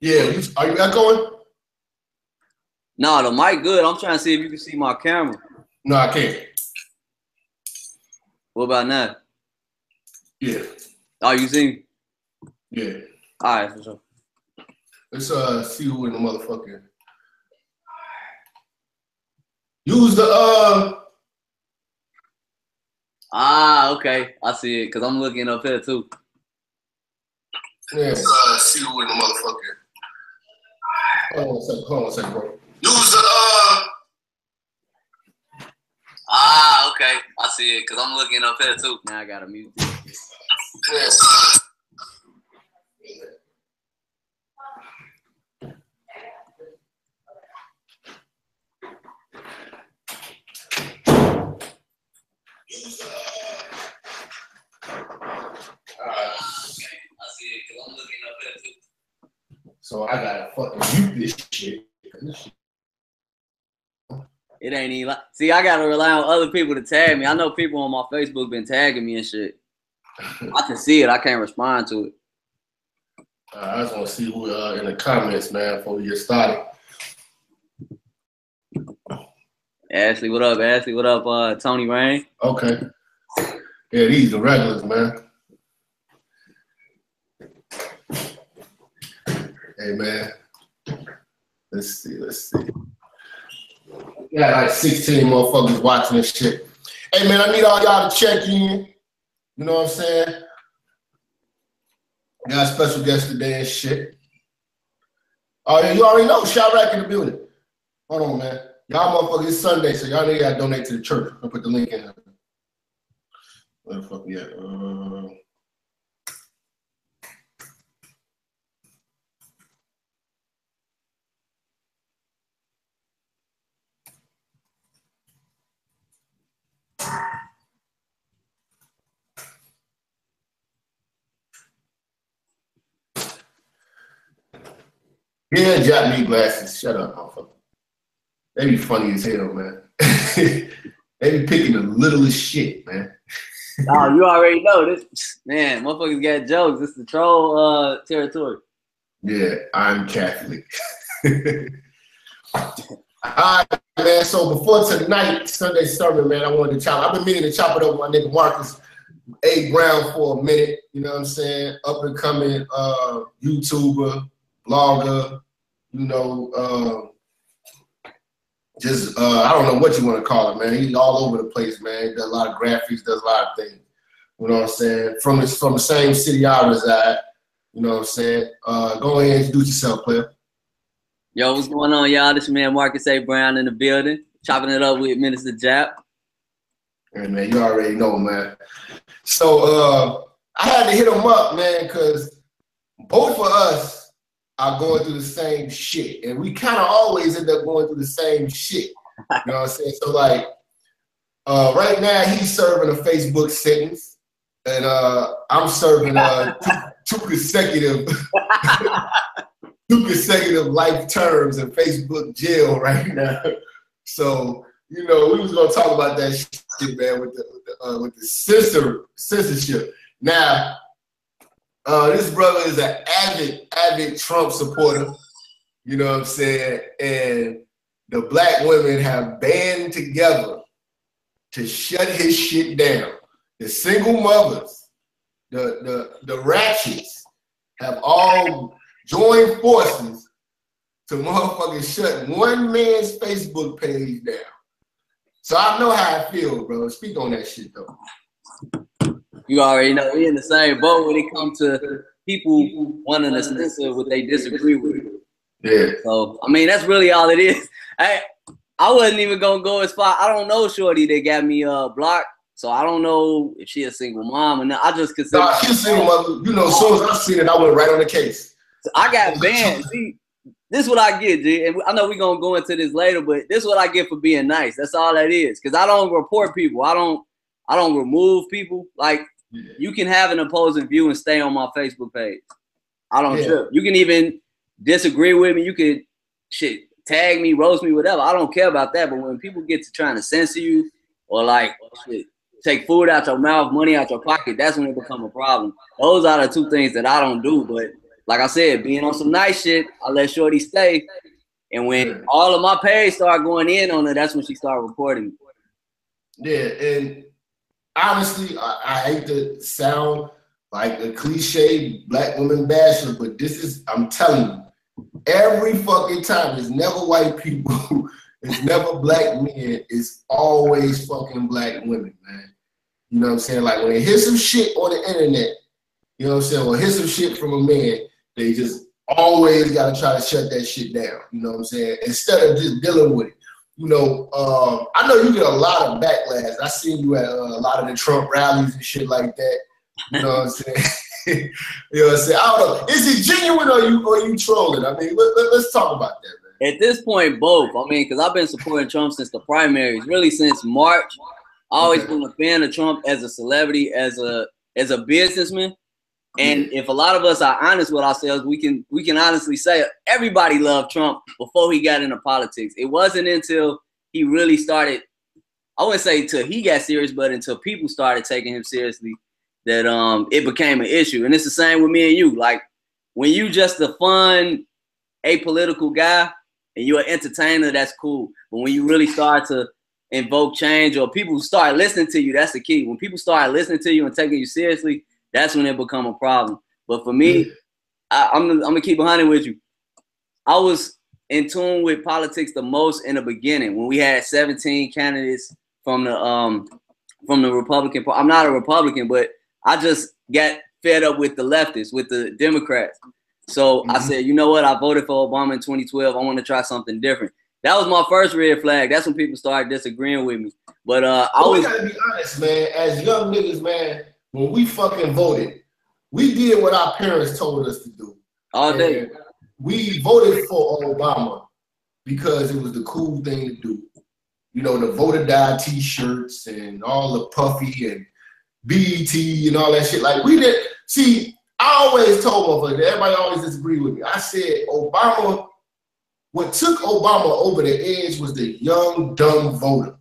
Yeah, you, are you echoing? No, the mic good. I'm trying to see if you can see my camera. No, I can't. What about now? Yeah. Oh, you see? Yeah. All right, for sure. Let's uh see who in the motherfucking. Use the uh. Ah, okay. I see it because I'm looking up here too. Yeah. Uh, see who in the motherfucking. Hold on a second. Hold on a second, bro. Use the uh. Ah, okay. I see it because I'm looking up here too. Now I gotta mute this. Yes. So I gotta fucking mute this shit. This shit. It ain't even like. See, I gotta rely on other people to tag me. I know people on my Facebook been tagging me and shit. I can see it. I can't respond to it. Uh, I just want to see who uh, in the comments, man, before we get started. Ashley, what up? Ashley, what up? Uh, Tony Rain. Okay. Yeah, these are regulars, man. Hey, man. Let's see. Let's see. We got like 16 motherfuckers watching this shit. Hey, man, I need all y'all to check in. You know what I'm saying? Got a special guest today and shit. Oh, yeah, you already know. Chiraq in the building. Hold on, man. Y'all motherfuckers, it's Sunday, so y'all need to donate to the church. I'll put the link in there. Where the fuck we at? Uh, Yeah, Jack me glasses. Shut up, motherfucker. They be funny as hell, man. they be picking the littlest shit, man. oh, you already know this. Man, motherfuckers got jokes. This is the troll uh, territory. Yeah, I'm Catholic. All right, man. So before tonight, Sunday sermon, man, I wanted to chop. I've been meaning to chop it up with my nigga Marcus A. Brown for a minute. You know what I'm saying? Up and coming uh, YouTuber, blogger, you know, uh, just uh, I don't know what you want to call it, man. He's all over the place, man. He does a lot of graphics, does a lot of things. You know what I'm saying? From the, from the same city I reside. You know what I'm saying? Uh, go ahead and introduce yourself, player. Yo, what's going on, y'all? This man Marcus A. Brown in the building, chopping it up with Minister Jap. Hey, man, you already know, man. So uh, I had to hit him up, man, because both of us are going through the same shit. And we kind of always end up going through the same shit. You know what I'm saying? So like uh, right now he's serving a Facebook sentence. And uh, I'm serving uh, two, two consecutive two consecutive life terms in Facebook jail right now. So, you know, we was gonna talk about that shit, man, with the with the, uh, with the censor, censorship. Now, uh, this brother is an avid, avid Trump supporter. You know what I'm saying? And the black women have band together to shut his shit down. The single mothers, the the the ratchets have all joined forces to motherfucking shut one man's Facebook page down. So I know how I feel, bro. Speak on that shit though you already know we in the same boat when it comes to people wanting to censor what they disagree with. Yeah. So I mean that's really all it is. I I wasn't even gonna go as far. I don't know Shorty that got me uh blocked. So I don't know if she a single mom and I just consider nah, she's single mother. You know, as soon as I seen it, I went right on the case. I got banned. See, this is what I get, G. And I know we're gonna go into this later, but this is what I get for being nice. That's all that is. Cause I don't report people. I don't I don't remove people. Like yeah. You can have an opposing view and stay on my Facebook page. I don't yeah. trip. You can even disagree with me. You could shit tag me, roast me, whatever. I don't care about that. But when people get to trying to censor you or like shit, take food out your mouth, money out your pocket, that's when it become a problem. Those are the two things that I don't do. But like I said, being on some nice shit, I let Shorty stay. And when all of my page started going in on her, that's when she started reporting. Yeah, and honestly, I, I hate to sound like a cliche black woman basher, but this is I'm telling you, every fucking time it's never white people, it's never black men, it's always fucking black women, man. You know what I'm saying? Like when they hear some shit on the internet, you know what I'm saying, or hear some shit from a man, they just always gotta try to shut that shit down. You know what I'm saying? Instead of just dealing with it. You know, um, I know you get a lot of backlash. I seen you at uh, a lot of the Trump rallies and shit like that. You know what I'm saying? you know what I'm saying? I don't know. Is it genuine or you or you trolling? I mean, let, let, let's talk about that, man. At this point, both. I mean, because I've been supporting Trump since the primaries, really since March. I always okay. been a fan of Trump as a celebrity, as a as a businessman. And if a lot of us are honest with ourselves, we can we can honestly say everybody loved Trump before he got into politics. It wasn't until he really started, I wouldn't say until he got serious, but until people started taking him seriously that um it became an issue. And it's the same with me and you. Like when you just a fun, apolitical guy and you're an entertainer, that's cool. But when you really start to invoke change or people start listening to you, that's the key. When people start listening to you and taking you seriously, that's when it become a problem. But for me, I, am I'm, I'm gonna keep honest with you. I was in tune with politics the most in the beginning when we had 17 candidates from the um from the Republican. I'm not a Republican, but I just got fed up with the leftists, with the Democrats. So mm-hmm. I said, you know what? I voted for Obama in 2012. I want to try something different. That was my first red flag. That's when people started disagreeing with me. But uh, I was. gotta be honest, man. As young niggas, man, when we fucking voted, we did what our parents told us to do. All day. And we voted for Obama because it was the cool thing to do. You know, the Vote or Die T-shirts and all the puffy and BET and all that shit. Like we did. See, I always told motherfuckers. Everybody always disagreed with me. I said Obama. What took Obama over the edge was the young dumb voter.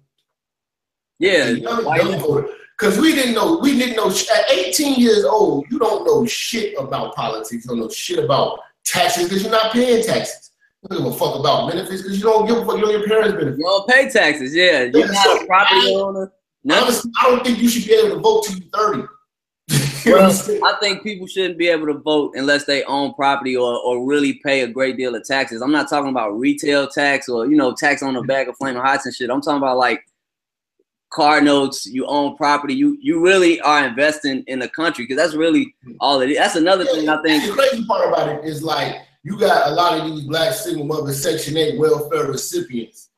Yeah, the young dumb voter. Because we didn't know, we didn't know, at 18 years old, you don't know shit about politics, you don't know shit about taxes because you're not paying taxes. You don't give a fuck about benefits because you don't give a fuck, you don't your parents' benefits. You don't pay taxes, yeah. You're yeah, not so a property I, owner. Honestly, I don't think you should be able to vote till you're 30. well, I think people shouldn't be able to vote unless they own property or, or really pay a great deal of taxes. I'm not talking about retail tax or you know tax on the bag of flaming hots and shit. I'm talking about like car notes, you own property, you you really are investing in the country because that's really all it is. That's another yeah, thing I think. The crazy part about it is like you got a lot of these black single mother Section 8 welfare recipients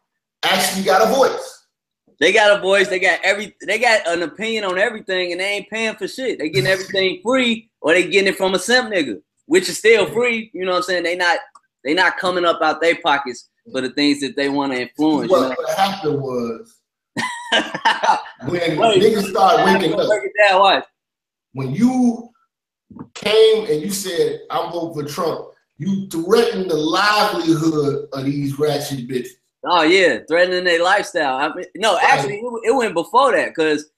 actually got a voice. They got a voice, they got every they got an opinion on everything and they ain't paying for shit. They getting everything free or they getting it from a simp nigga, which is still free. You know what I'm saying? They not they not coming up out their pockets for the things that they want to influence. What, you know? what happened was when Wait, niggas start waking up. Break it down, what? When you came and you said, I'm voting for Trump, you threatened the livelihood of these ratchet bitches. Oh yeah, threatening their lifestyle. I mean, no, actually, it, it, went before that because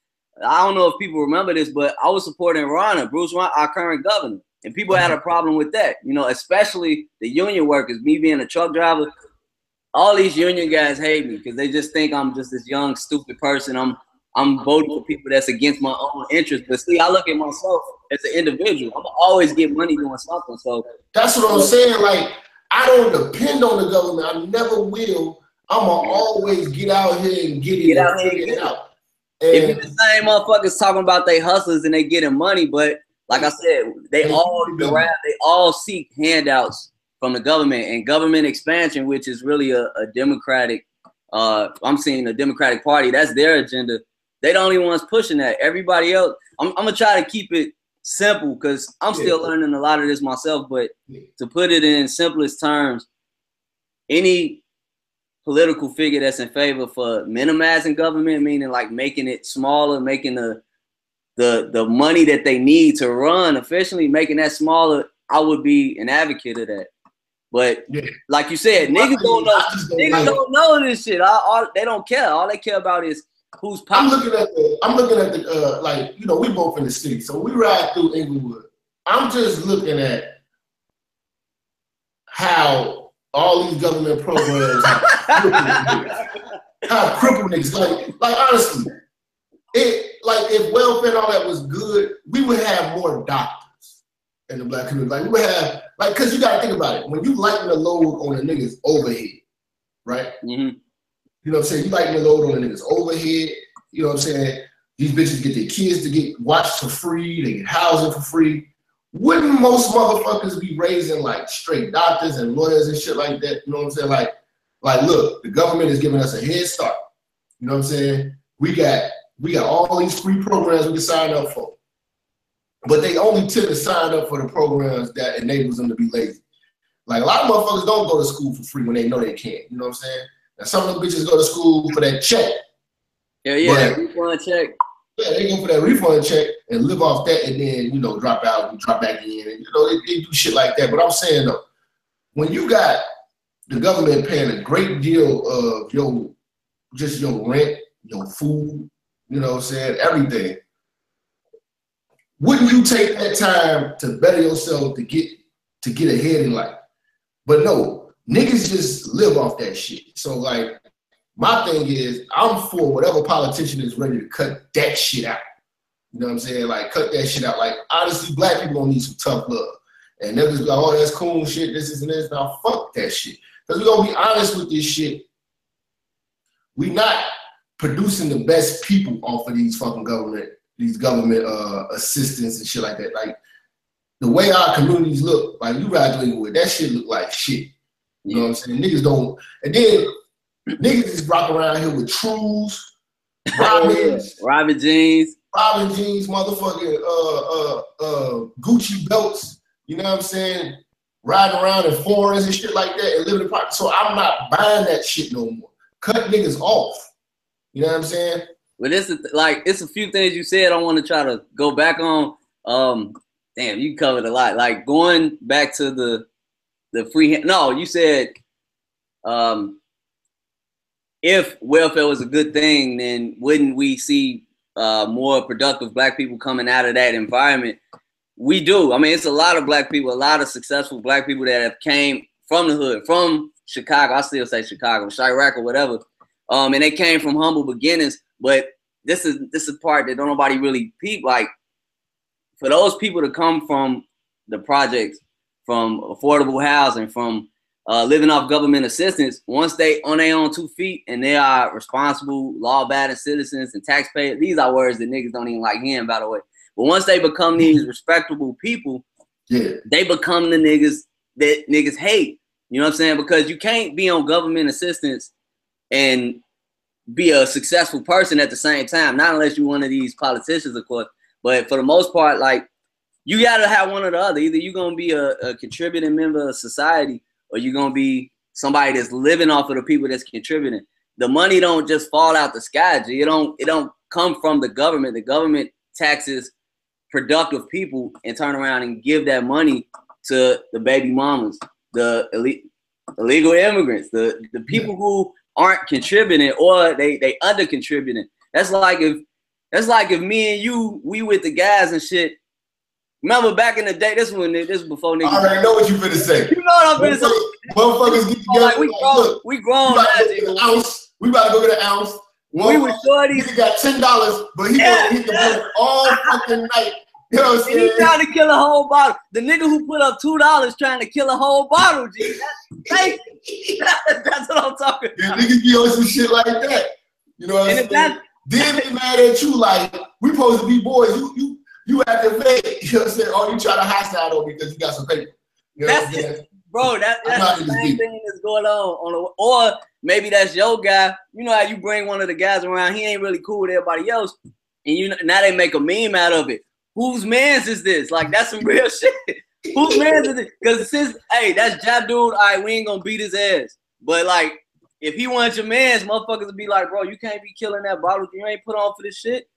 I don't know if people remember this, but I was supporting Rauner, Bruce Rauner, our current governor, and people had a mm-hmm. problem with that. You know, especially the union workers. Me being a truck driver, all these union guys hate me because they just think I'm just this young, stupid person. I'm I'm voting for people that's against my own interest. But see, I look at myself as an individual. I'm always get money doing something. So that's what I'm saying. Like I don't depend on the government. I never will. I'm gonna always get out here and get it. Get out here and get it out. And if you the same motherfuckers talking about they hustlers and they getting money, but like I said, they all they all seek handouts from the government and government expansion, which is really a, a Democratic. Uh, I'm seeing the Democratic Party. That's their agenda. They the only ones pushing that. Everybody else, I'm, I'm gonna try to keep it simple because I'm still yeah. learning a lot of this myself. But yeah. to put it in simplest terms, any political figure that's in favor for minimizing government, meaning like making it smaller, making the the the money that they need to run efficiently, making that smaller, I would be an advocate of that. But yeah. like you said, niggas don't know. Niggas don't know this shit. All, all, they don't care. All they care about is who's I'm looking at the. I'm looking at the. Uh, like you know, we both in the city, so we ride through Englewood. I'm just looking at how all these government programs how crippled niggas. Like, like honestly, it like if welfare and all that was good, we would have more doctors in the black community. Like we would have like because you gotta think about it. When you lighten the load on the nigga's overhead, right? Mm-hmm. You know what I'm saying? You lighten the load on the nigga's overhead. You know what I'm saying? These bitches get their kids to get watched for free, they get housing for free. Wouldn't most motherfuckers be raising like straight doctors and lawyers and shit like that? You know what I'm saying? Like, like, look, the government is giving us a head start. You know what I'm saying? We got we got all these free programs we can sign up for. But they only tend to sign up for the programs that enables them to be lazy. Like a lot of motherfuckers don't go to school for free when they know they can't. You know what I'm saying? And some of them bitches go to school for that check. Yeah, yeah, refund check. Yeah, they go for that refund check and live off that, and then you know drop out and drop back in, and you know they, they do shit like that. But I'm saying though, when you got the government paying a great deal of your just your rent, your food, you know what I'm saying, everything. Wouldn't you take that time to better yourself to get to get ahead in life? But no, niggas just live off that shit. So like my thing is I'm for whatever politician is ready to cut that shit out. You know what I'm saying? Like cut that shit out. Like honestly, black people don't need some tough love. And niggas be like, oh, that's cool shit, this is and this. Now fuck that shit. Because we're gonna be honest with this shit. We not producing the best people off of these fucking government, these government uh, assistance and shit like that. Like the way our communities look, like you graduating with that shit look like shit. You know what I'm saying? Niggas don't, and then niggas just rock around here with trues, Robins, Robin jeans, Robin jeans, motherfucking uh uh uh Gucci belts. You know what I'm saying? Riding around in foreigns and shit like that and living in park. So I'm not buying that shit no more. Cut niggas off. You know what I'm saying? Well, it's is like it's a few things you said. I want to try to go back on. Um, damn, you covered a lot. Like going back to the the free. No, you said um, if welfare was a good thing, then wouldn't we see uh, more productive black people coming out of that environment? We do. I mean, it's a lot of black people, a lot of successful black people that have came from the hood, from Chicago. I still say Chicago, Chiraq or whatever, um, and they came from humble beginnings. But this is this is part that don't nobody really peep. Like for those people to come from the projects, from affordable housing, from uh, living off government assistance, once they on their own two feet and they are responsible, law-abiding citizens and taxpayers. These are words that niggas don't even like hearing, by the way. But once they become these respectable people, yeah, they become the niggas that niggas hate. You know what I'm saying? Because you can't be on government assistance and be a successful person at the same time. Not unless you're one of these politicians, of course. But for the most part, like you gotta have one or the other. Either you're gonna be a, a contributing member of society, or you're gonna be somebody that's living off of the people that's contributing. The money don't just fall out the sky. It don't. It don't come from the government. The government taxes productive people and turn around and give that money to the baby mamas, the elite, illegal immigrants, the the people who aren't contributing or they they under contributing. That's like if that's like if me and you we with the guys and shit. Remember back in the day, this when this was before niggas. I already know what you finna say. You know what I'm finna say. Motherfuckers get together. Like we grown, look, we grown. we about to go ounce. We about to go get an ounce. We were shorties. He got ten dollars, but he Yeah. gonna hit the blunt all fucking night. You know what I'm he trying to kill a whole bottle. The nigga who put up two dollars trying to kill a whole bottle, G. That's. That's what I'm talking about. niggas be on some shit like that. You know what And I'm saying? Then be mad at you like we supposed to be boys. You you you acting fake. You know what I'm saying? Oh, you try to hostile on me because you got some paper. You know That's saying? bro, that, that's the same thing that's going on. on the, or maybe that's your guy. You know how you bring one of the guys around, he ain't really cool with everybody else, and you now they make a meme out of it. Whose man's is this? Like that's some real shit. Whose man's is this? Because since hey, that's Jap dude. All right, we ain't gonna beat his ass. But like, if he wants your man's, motherfuckers would be like, bro, you can't be killing that bottle. You ain't put on for this shit.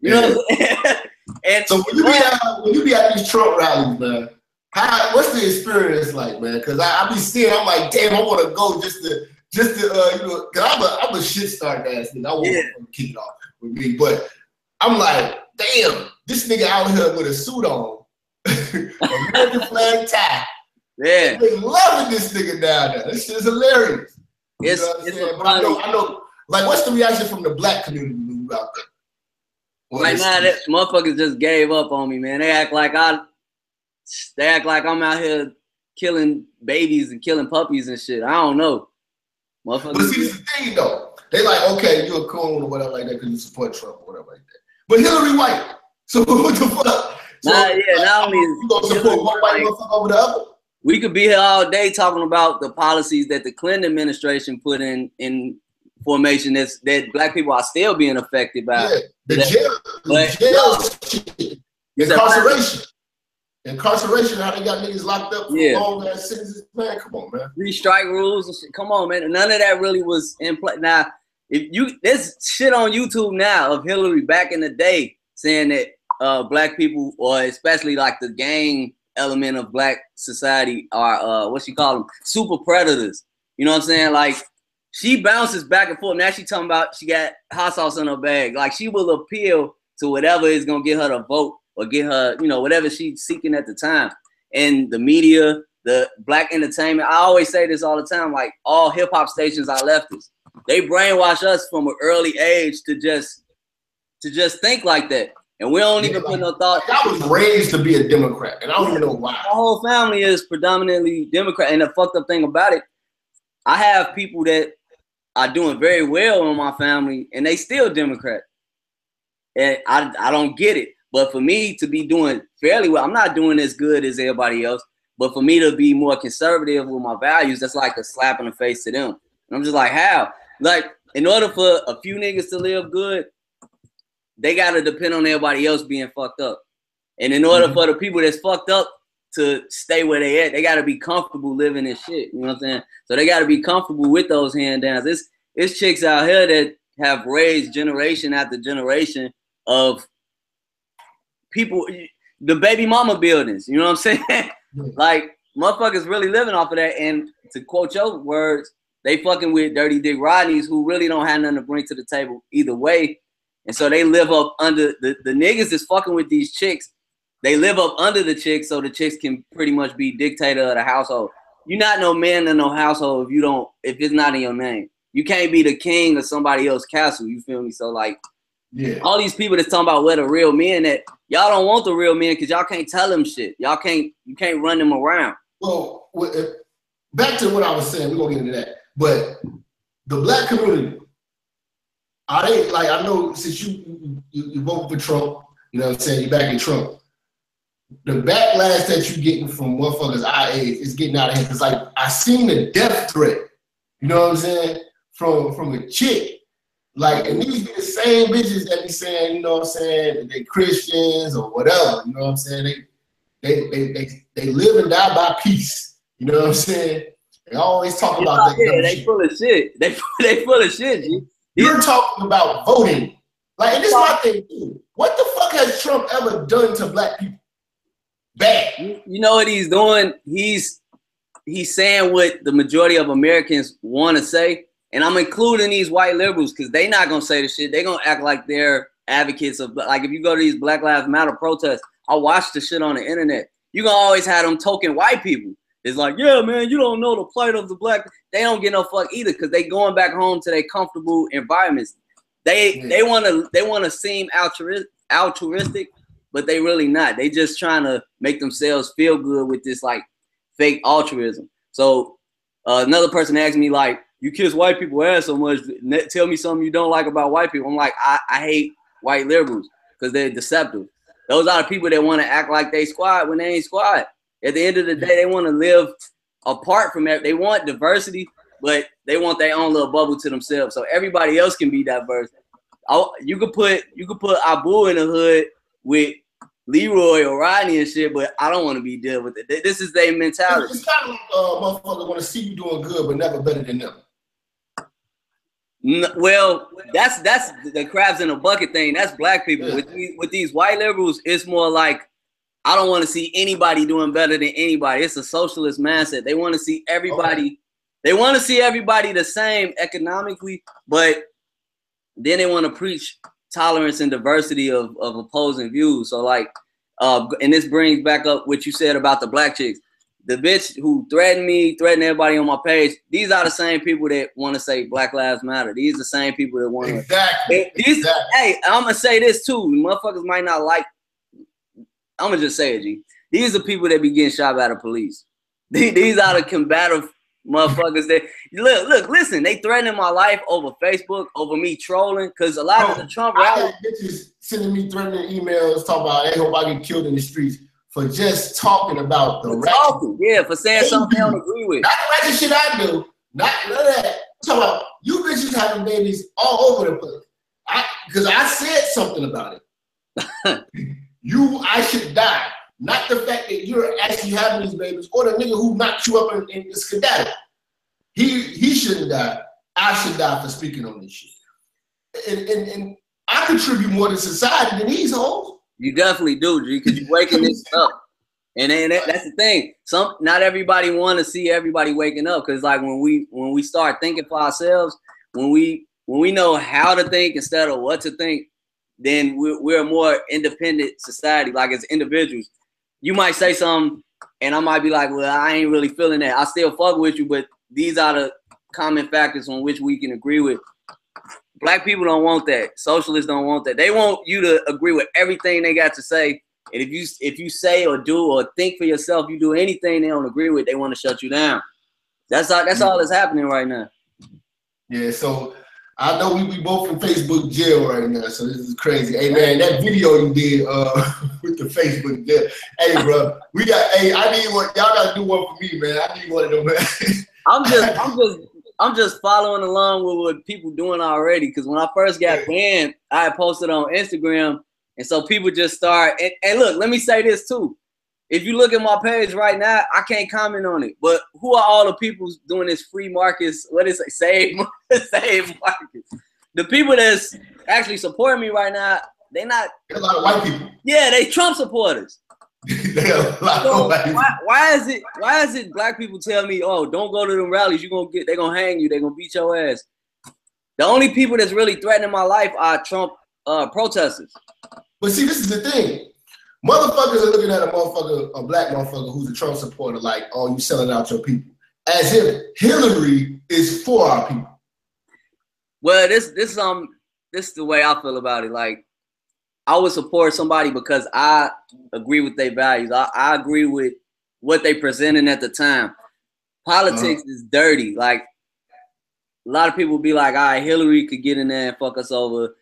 You know what I'm saying? and So when you be at when you be at these Trump rallies, man, how what's the experience like, man? Because I, I be seeing, I'm like, damn, I want to go just to just to uh, you know, cause I'm a I'm a shit start ass nigga. I want Yeah. to kick it off with me, but I'm like, damn, this nigga out here with a suit on, American flag tie, Yeah. They loving this nigga down there. This shit is hilarious. It's, you know what I'm it's saying? But I know, I know, like, what's the reaction from the black community when you out there? Well, Right it's- that motherfuckers just gave up on me, man. They act like I, they act like I'm out here killing babies and killing puppies and shit. I don't know, Motherfuckers. But see, this is the thing though. They like, okay, you're a coon or whatever like that because you support Trump or whatever like that. But Hillary White. So what the fuck? So, Nah, yeah, not only is you gonna support one white White- motherfucker over the other? We could be here all day talking about the policies that the Clinton administration put in in formation that's that black people are still being affected by. Yeah, the That- jail, the jail shit. Incarceration. Incarceration, how they got niggas locked up for Yeah. long ass sentences. Man, come on, man. three strike rules and shit. Come on, man. None of that really was in play. Now, if you there's shit on YouTube now of Hillary back in the day saying that uh black people or especially like the gang element of black society are uh what she call them super predators. You know what I'm saying? Like she bounces back and forth. Now she talking about she got hot sauce in her bag. Like she will appeal to whatever is gonna get her to vote or get her, you know, whatever she's seeking at the time. And the media, the black entertainment. I always say this all the time. Like all hip hop stations are leftists. They brainwash us from an early age to just to just think like that, and we don't even Yeah, put no thought. I was raised to be a Democrat, and I don't even know why. My whole family is predominantly Democrat, and the fucked up thing about it, I have people that are doing very well in my family, and they still Democrat, and I I don't get it. But for me to be doing fairly well, I'm not doing as good as everybody else. But for me to be more conservative with my values, that's like a slap in the face to them. And I'm just like, how? Like, in order for a few niggas to live good, they gotta depend on everybody else being fucked up. And in order Mhm. for the people that's fucked up to stay where they at, they gotta be comfortable living in shit. You know what I'm saying? So they gotta be comfortable with those hand downs. It's it's chicks out here that have raised generation after generation of people the baby mama buildings. You know what I'm saying? like motherfuckers really living off of that. And to quote your words, they fucking with dirty dick Rodneys who really don't have nothing to bring to the table either way. And so they live up under the, the niggas is fucking with these chicks. They live up under the chicks so the chicks can pretty much be dictator of the household. You're not no man in no household if you don't if it's not in your name. You can't be the king of somebody else's castle. You feel me? So like Yeah. all these people that's talking about where the real men at, y'all don't want the real men because y'all can't tell them shit. Y'all can't you can't run them around. Well, well, back to what I was saying, we're gonna get into that. But the black community, they like I know since you you, you vote for Trump, you know what I'm saying, you back in Trump. The backlash that you getting from motherfuckers our age is getting out of hand. Cause like I seen a death threat, you know what I'm saying, from from a chick. Like, and these be the same bitches that be saying, you know what I'm saying, they Christians or whatever, you know what I'm saying? They they they they, they live and die by peace. You know what I'm saying? They always talk about that. yeah, they shit. full of shit. They they full of shit, G. You're talking about voting. Like, and this is my thing too. What the fuck has Trump ever done to black people? Bad. You, know what he's doing? He's he's saying what the majority of Americans want to say, and I'm including these white liberals because they not gonna say the shit. They gonna act like they're advocates of like if you go to these Black Lives Matter protests, I watch the shit on the internet. You gonna always have them token white people. It's like, yeah, man, you don't know the plight of the black. They don't get no fuck either because they going back home to their comfortable environments. They Yeah. they want to they want to seem altruistic, altruistic, but they really not. They just trying to make themselves feel good with this like fake altruism. So uh, another person asked me like, "You kiss white people ass so much. Tell me something you don't like about white people." I'm like, I, I hate white liberals because they're deceptive. Those are the people that want to act like they squad when they ain't squad. At the end of the day, they want to live apart from that. They want diversity, but they want their own little bubble to themselves. So everybody else can be diverse. Oh, you could put you could put Abu in the hood with Leroy or Rodney and shit, but I don't want to be dealing with it. This is their mentality. It's kind of like uh, motherfucker want to see you doing good, but never better than them. Well, that's that's the crabs in a bucket thing. That's black people. Yeah. With these, with these white liberals, it's more like I don't want to see anybody doing better than anybody. It's a socialist mindset. They want to see everybody. They want to see everybody the same economically, but then they want to preach tolerance and diversity of, of opposing views. So like, uh, and this brings back up what you said about the black chicks. the bitch who threatened me, threatened everybody on my page, these are the same people that want to say Black Lives Matter. These are the same people that want to. Exactly. These, exactly. Hey, I'm gonna say this too. Motherfuckers might not like. I'm gonna just say it, G. These are people that be getting shot by the police. These are the combative motherfuckers that look, look, listen. They threatening my life over Facebook, over me trolling, because a lot Bro, of the oh, Trump rallies. bitches sending me threatening emails talking about, "Hey, hope I get killed in the streets." for just talking about the talking, yeah, for saying something they don't agree with. Not the ratchet shit I do, not none of that. I'm talking about you bitches having babies all over the place. I because I said something about it. you, I should die. Not the fact that you're actually having these babies, or the nigga who knocked you up in, the skedaddle. He he shouldn't die. I should die for speaking on this shit. And, and, and I contribute more to society than these hoes. You definitely do, G, because you're waking this up. And then that, that's the thing. Some not everybody want to see everybody waking up because like when we when we start thinking for ourselves, when we when we know how to think instead of what to think, then we're, we're a more independent society. Like as individuals, you might say something, and I might be like, "Well, I ain't really feeling that. I still fuck with you, but these are the common factors on which we can agree with." Black people don't want that. Socialists don't want that. They want you to agree with everything they got to say. And if you if you say or do or think for yourself, you do anything they don't agree with, they want to shut you down. That's all. That's all that's happening right now. Yeah. So I know we, be both in Facebook jail right now, so this is crazy. Hey man, that video you did uh with the Facebook jail. Hey bro, we got hey, I need one, y'all gotta do one for me, man. I need one of them man. I'm just I'm just I'm just following along with what people doing already. Because when I first got banned, I posted on Instagram, and so people just start. And, and, look, let me say this too. If you look at my page right now, I can't comment on it. But who are all the people doing this free Marcus? What is it? Save, save Marcus. The people that's actually supporting me right now, they not. A lot of white people. Yeah, they Trump supporters so why, why, is it why is it black people tell me, oh, don't go to them rallies, you're gonna get they're gonna hang you, they're gonna beat your ass. The only people that's really threatening my life are Trump uh, protesters. But see, this is the thing. Motherfuckers are looking at a motherfucker, a black motherfucker who's a Trump supporter, like, oh, you selling out your people. As if Hillary is for our people. Well, this this um this is the way I feel about it. Like I would support somebody because I agree with their values. I, I agree with what they presenting at the time. Politics uh-huh. is dirty. Like a lot of people be like, all right, Hillary could get in there and fuck us over.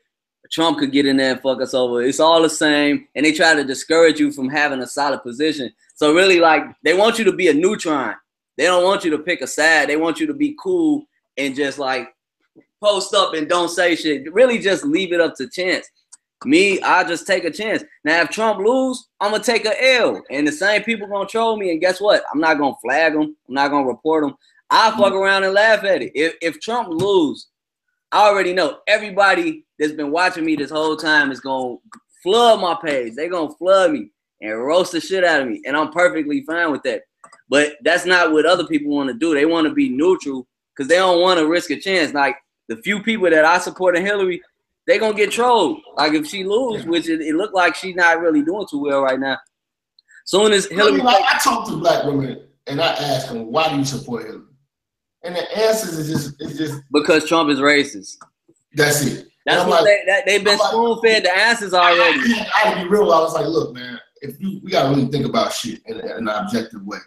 Trump could get in there and fuck us over. It's all the same. And they try to discourage you from having a solid position. So really, like, they want you to be a neutron. They don't want you to pick a side. They want you to be cool and just like post up and don't say shit. Really just leave it up to chance. Me, I just take a chance. Now, if Trump lose, I'm gonna take a L, and the same people gonna troll me. And guess what? I'm not gonna flag them. I'm not gonna report them. I fuck mm. around and laugh at it. If if Trump lose, I already know everybody that's been watching me this whole time is gonna flood my page. They gonna flood me and roast the shit out of me, and I'm perfectly fine with that. But that's not what other people want to do. They want to be neutral because they don't want to risk a chance. Like the few people that I support in Hillary, they gonna get trolled. Like if she lose, which it, it looked like she's not really doing too well right now. Soon as Hillary, I, I talk to black women and I ask them, "Why do you support Hillary?" And the answers is just, it's just because Trump is racist. That's it. That's what like, they, that, they've been spoon fed the answers already. I, I, I, be real. I was like, look, man, if you, we gotta really think about shit in, in an objective way.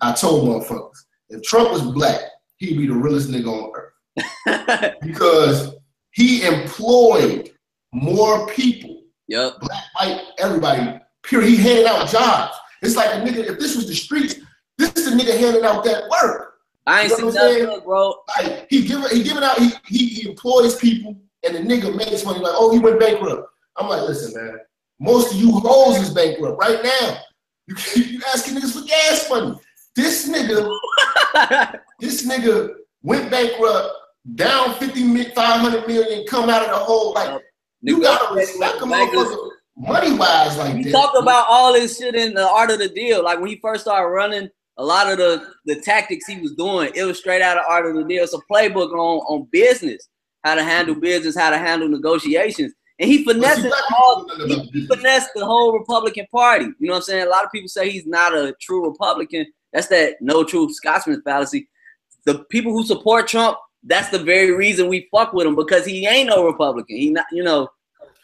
I told motherfuckers, if Trump was black, he'd be the realest nigga on earth. because he employed more people. Yep. Black, white, everybody. Period. He handed out jobs. It's like a nigga, if this was the streets, this is the nigga handing out that work. I ain't you know seen that, bro. Like he giving he giving out, he, he, he employs people and the nigga makes money like, oh, he went bankrupt. I'm like, listen, man, most of you hoes is bankrupt right now. You, you asking niggas for gas money. This nigga, this nigga went bankrupt down 50, 500 million, come out of the hole. Like, you gotta respect a motherfucker money wise like he this. talked about all this shit in the art of the deal. Like when he first started running, a lot of the, the tactics he was doing, it was straight out of art of the deal. It's a playbook on, on business, how to handle business, how to handle negotiations. And he finessed all, he, he finessed the whole Republican Party. You know what I'm saying? A lot of people say he's not a true Republican That's that no true Scotsman fallacy. The people who support Trump, that's the very reason we fuck with him because he ain't no Republican. He not, you know.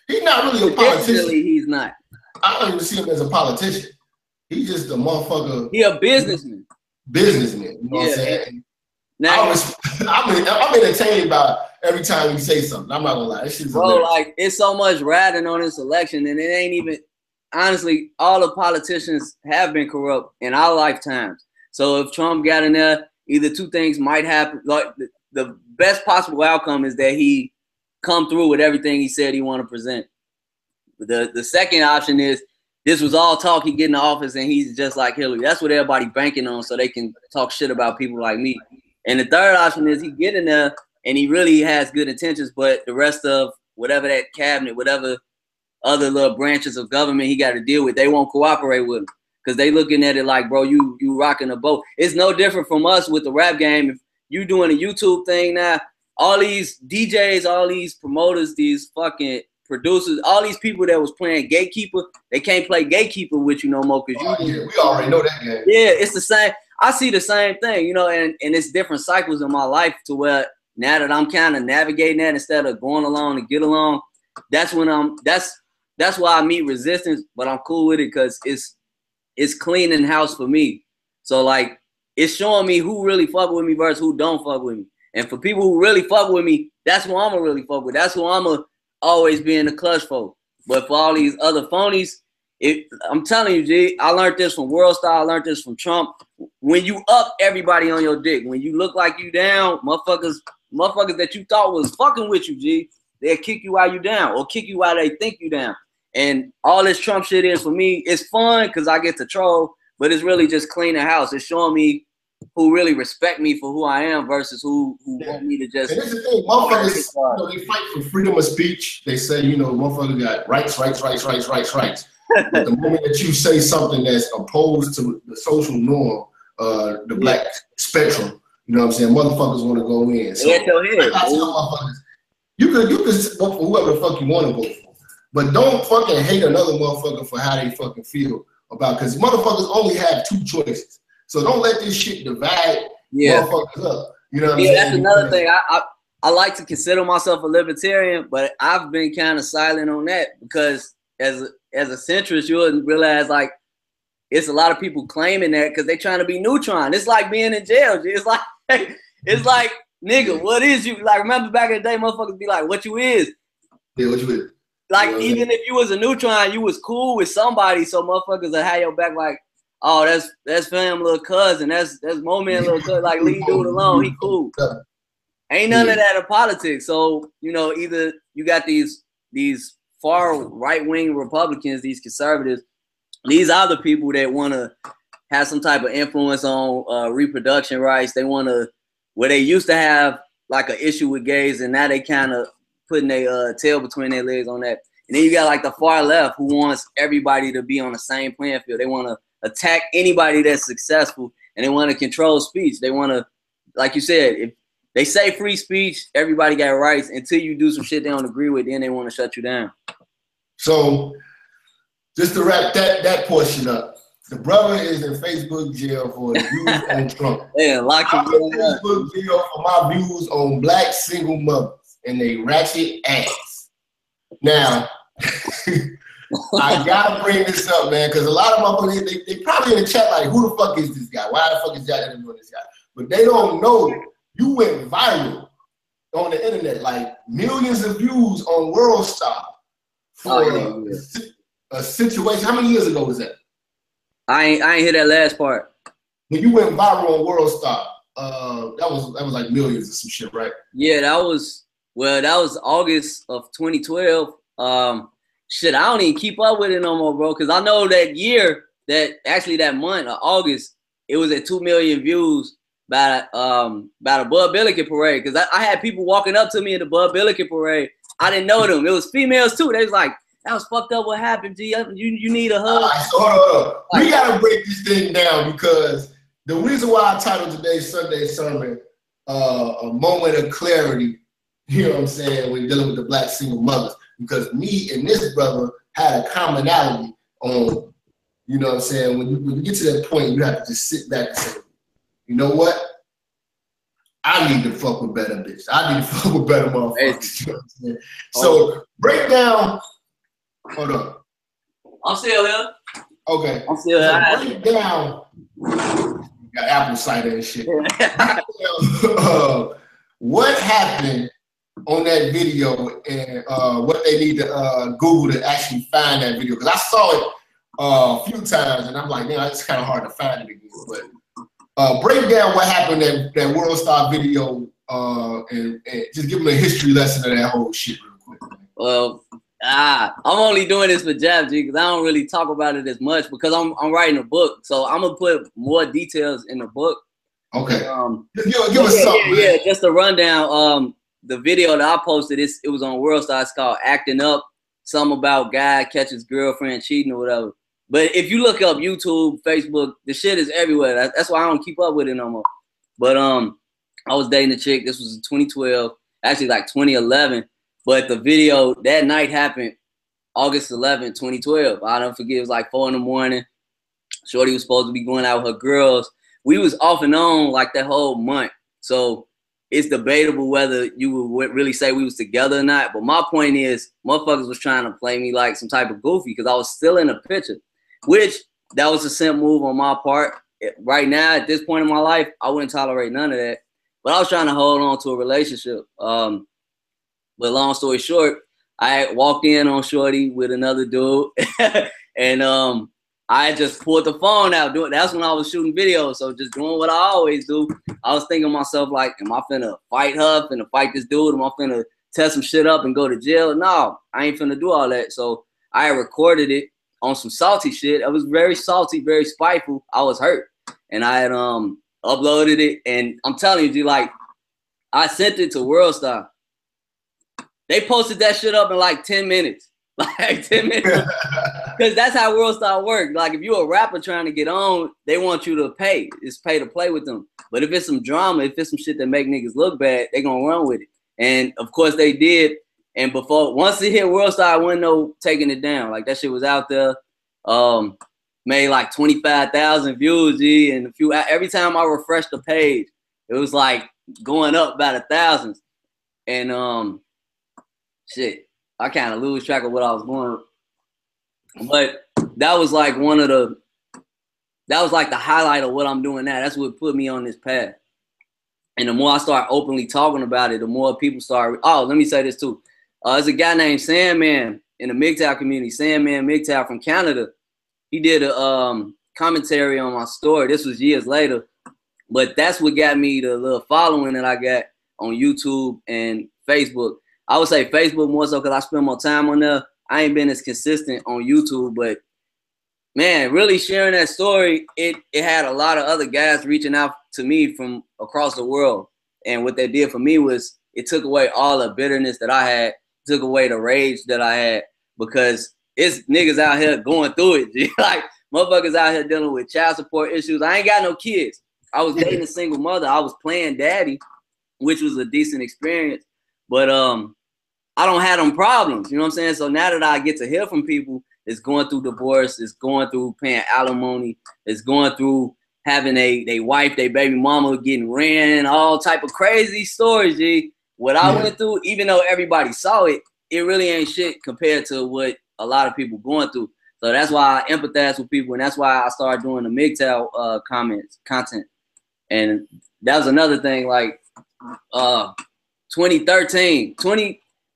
He's not really a politician. He's not. I don't even see him as a politician. He's just a motherfucker. He a businessman. Businessman. You know yeah. what I'm saying? Now, I was, I'm, I'm entertained by every time you say something. I'm not gonna lie. This bro, hilarious. like it's so much ratting on this election, and it ain't even honestly. All the politicians have been corrupt in our lifetimes. So if Trump got in there, either two things might happen. Like the, the best possible outcome is that he come through with everything he said he want to present. The the second option is this was all talk. He get in the office and he's just like Hillary. That's what everybody banking on, so they can talk shit about people like me. And the third option is he get in there and he really has good intentions, but the rest of whatever that cabinet, whatever other little branches of government he got to deal with, they won't cooperate with him because they looking at it like, bro, you you rocking a boat. It's no different from us with the rap game. If you doing a YouTube thing now, all these DJs, all these promoters, these fucking producers, all these people that was playing gatekeeper, they can't play gatekeeper with you no more because oh, you. Yeah, we already know that game. Yeah, it's the same. I see the same thing, you know, and, and it's different cycles in my life to where now that I'm kind of navigating that instead of going along to get along, that's when I'm that's that's why I meet resistance, but I'm cool with it because it's it's cleaning house for me. So like it's showing me who really fuck with me versus who don't fuck with me. And for people who really fuck with me, that's who I'ma really fuck with. That's who I'ma always be in the clutch for. But for all these other phonies, it, I'm telling you, G, I learned this from World Star. I learned this from Trump. When you up everybody on your dick, when you look like you down, motherfuckers, motherfuckers that you thought was fucking with you, G, they'll kick you while you down or kick you while they think you down. And all this Trump shit is for me, it's fun because I get to troll, but it's really just cleaning house. It's showing me who really respect me for who I am versus who who yeah. want me to just. And this is the thing, motherfuckers, you know, they fight for freedom of speech. They say, you know, motherfuckers got rights, rights, rights, rights, rights, rights. but the moment that you say something that's opposed to the social norm, uh, the black yeah. spectrum, you know what I'm saying? Motherfuckers want to go in. So yeah, ahead. I tell motherfuckers, you could you could vote for whoever the fuck you want to vote for, but don't fucking hate another motherfucker for how they fucking feel about because motherfuckers only have two choices. So don't let this shit divide yeah. motherfuckers up. You know what I mean? yeah, that's another thing. I, I I like to consider myself a libertarian, but I've been kind of silent on that because as a, as a centrist, you'll realize like it's a lot of people claiming that because they're trying to be neutron. It's like being in jail. It's like it's like nigga, what is you? Like remember back in the day, motherfuckers be like, what you is? Yeah, what you is? Like yeah, even if you was a neutron, you was cool with somebody, so motherfuckers that have your back like, oh, that's that's fam little cousin, that's that's moment little cousin, like leave dude alone, he cool. Ain't none of that in politics. So you know, either you got these these far right wing Republicans, these conservatives, these are the people that want to have some type of influence on uh, reproduction rights. They want to where they used to have like an issue with gays, and now they kind of putting their uh, tail between their legs on that. And then you got like the far left who wants everybody to be on the same playing field. They want to attack anybody that's successful, and they want to control speech. They want to, like you said, if they say free speech, everybody got rights. Until you do some shit they don't agree with, then they want to shut you down. So, just to wrap that that portion up, the brother is in Facebook jail for his views on Trump. Yeah, lock him in Facebook jail for my views on black single mothers and they ratchet ass. Now, I gotta bring this up, man, because a lot of motherfuckers they, they probably in the chat like, who the fuck is this guy? Why the fuck is Jack doing this guy? But they don't know you went viral on the internet, like millions of views on World Star for oh, yeah, yeah. a situation. How many years ago was that? I ain't I ain't hear that last part. When you went viral on World Star, uh, that was that was like millions of some shit, right? Yeah, that was well, that was August of 2012. Um, shit, I don't even keep up with it no more, bro, because I know that year, that actually that month, uh, August, it was at two million views by um by the Bud Billiken parade. Because I, I, had people walking up to me in the Bud Billiken parade. I didn't know them. It was females too. They was like, that was fucked up. What happened, G? You you need a hug. Right, so hold on. Like, we gotta break this thing down because the reason why I titled today's Sunday sermon uh, "A Moment of Clarity," you know what I'm saying, when dealing with the black single mothers, because me and this brother had a commonality on You know what I'm saying? When you when you get to that point, you have to just sit back and say, you know what? I need to fuck with better bitches. I need to fuck with better motherfuckers. You know what I'm? So break down. Hold up. I'm still here. Okay. I'm still So here. break down. Got apple cider and shit. uh, what happened on that video and uh, what they need to uh, Google to actually find that video? Because I saw it uh, a few times and I'm like, man, it's kind of hard to find it again. But uh, break down what happened in that World Star video uh, and, and just give them a history lesson of that whole shit real quick. Well, ah, I'm only doing this for Jap G because I don't really talk about it as much because I'm I'm writing a book, so I'm gonna put more details in the book. Okay. Um, give, give us yeah, something, yeah, yeah, just a rundown. Um, the video that I posted, it's, it was on World Star. It's called "Acting Up." Something about guy catches girlfriend cheating or whatever. But if you look up YouTube, Facebook, the shit is everywhere. That, that's why I don't keep up with it no more. But um, I was dating a chick. This was 2012, actually like 2011. But the video that night happened August 11, 2012. I don't forget. It was like four in the morning. Shorty was supposed to be going out with her girls. We was off and on like that whole month. So it's debatable whether you would really say we was together or not. But my point is, motherfuckers was trying to play me like some type of goofy because I was still in the picture, which that was a simp move on my part. Right now, at this point in my life, I wouldn't tolerate none of that. But I was trying to hold on to a relationship. Um, but long story short, I walked in on Shorty with another dude, and um, I just pulled the phone out. Doing that's when I was shooting videos. So just doing what I always do. I was thinking to myself like, am I finna fight her? Finna fight this dude? Am I finna test some shit up and go to jail? No, I ain't finna do all that. So I recorded it on some salty shit. It was very salty, very spiteful. I was hurt, and I had um uploaded it. And I'm telling you, like I sent it to Worldstar. They posted that shit up in like 10 minutes. Like 10 minutes. Because that's how World Star. Like if you're a rapper trying to get on, they want you to pay. It's pay to play with them. But if it's some drama, if it's some shit that make niggas look bad, they gonna run with it. And of course they did. And before once it hit World Star, I wasn't no taking it down. Like that shit was out there. Um, made like 25,000 views, G, and a few every time I refreshed the page, it was like going up by the thousands. And um shit. I kind of lose track of what I was going. But that was like one of the that was like the highlight of what I'm doing now. That's what put me on this path. And the more I start openly talking about it, the more people start. Oh, let me say this too. Uh, there's a guy named Sandman in the MGTOW community, Sandman MGTOW from Canada. He did a um, commentary on my story. This was years later, but that's what got me the little following that I got on YouTube and Facebook. I would say Facebook more so because I spend more time on there. I ain't been as consistent on YouTube, but man, really sharing that story, it it had a lot of other guys reaching out to me from across the world. And what they did for me was it took away all the bitterness that I had, took away the rage that I had because it's niggas out here going through it. Like motherfuckers out here dealing with child support issues. I ain't got no kids. I was dating a single mother. I was playing daddy, which was a decent experience. But um, I don't have them problems. You know what I'm saying? So now that I get to hear from people, it's going through divorce, it's going through paying alimony, it's going through having a they wife, they baby mama getting ran, all type of crazy stories. G. What I Yeah. went through, even though everybody saw it, it really ain't shit compared to what a lot of people going through. So that's why I empathize with people, and that's why I started doing the MGTOW uh, comments content. And that was another thing. Like uh, 2013,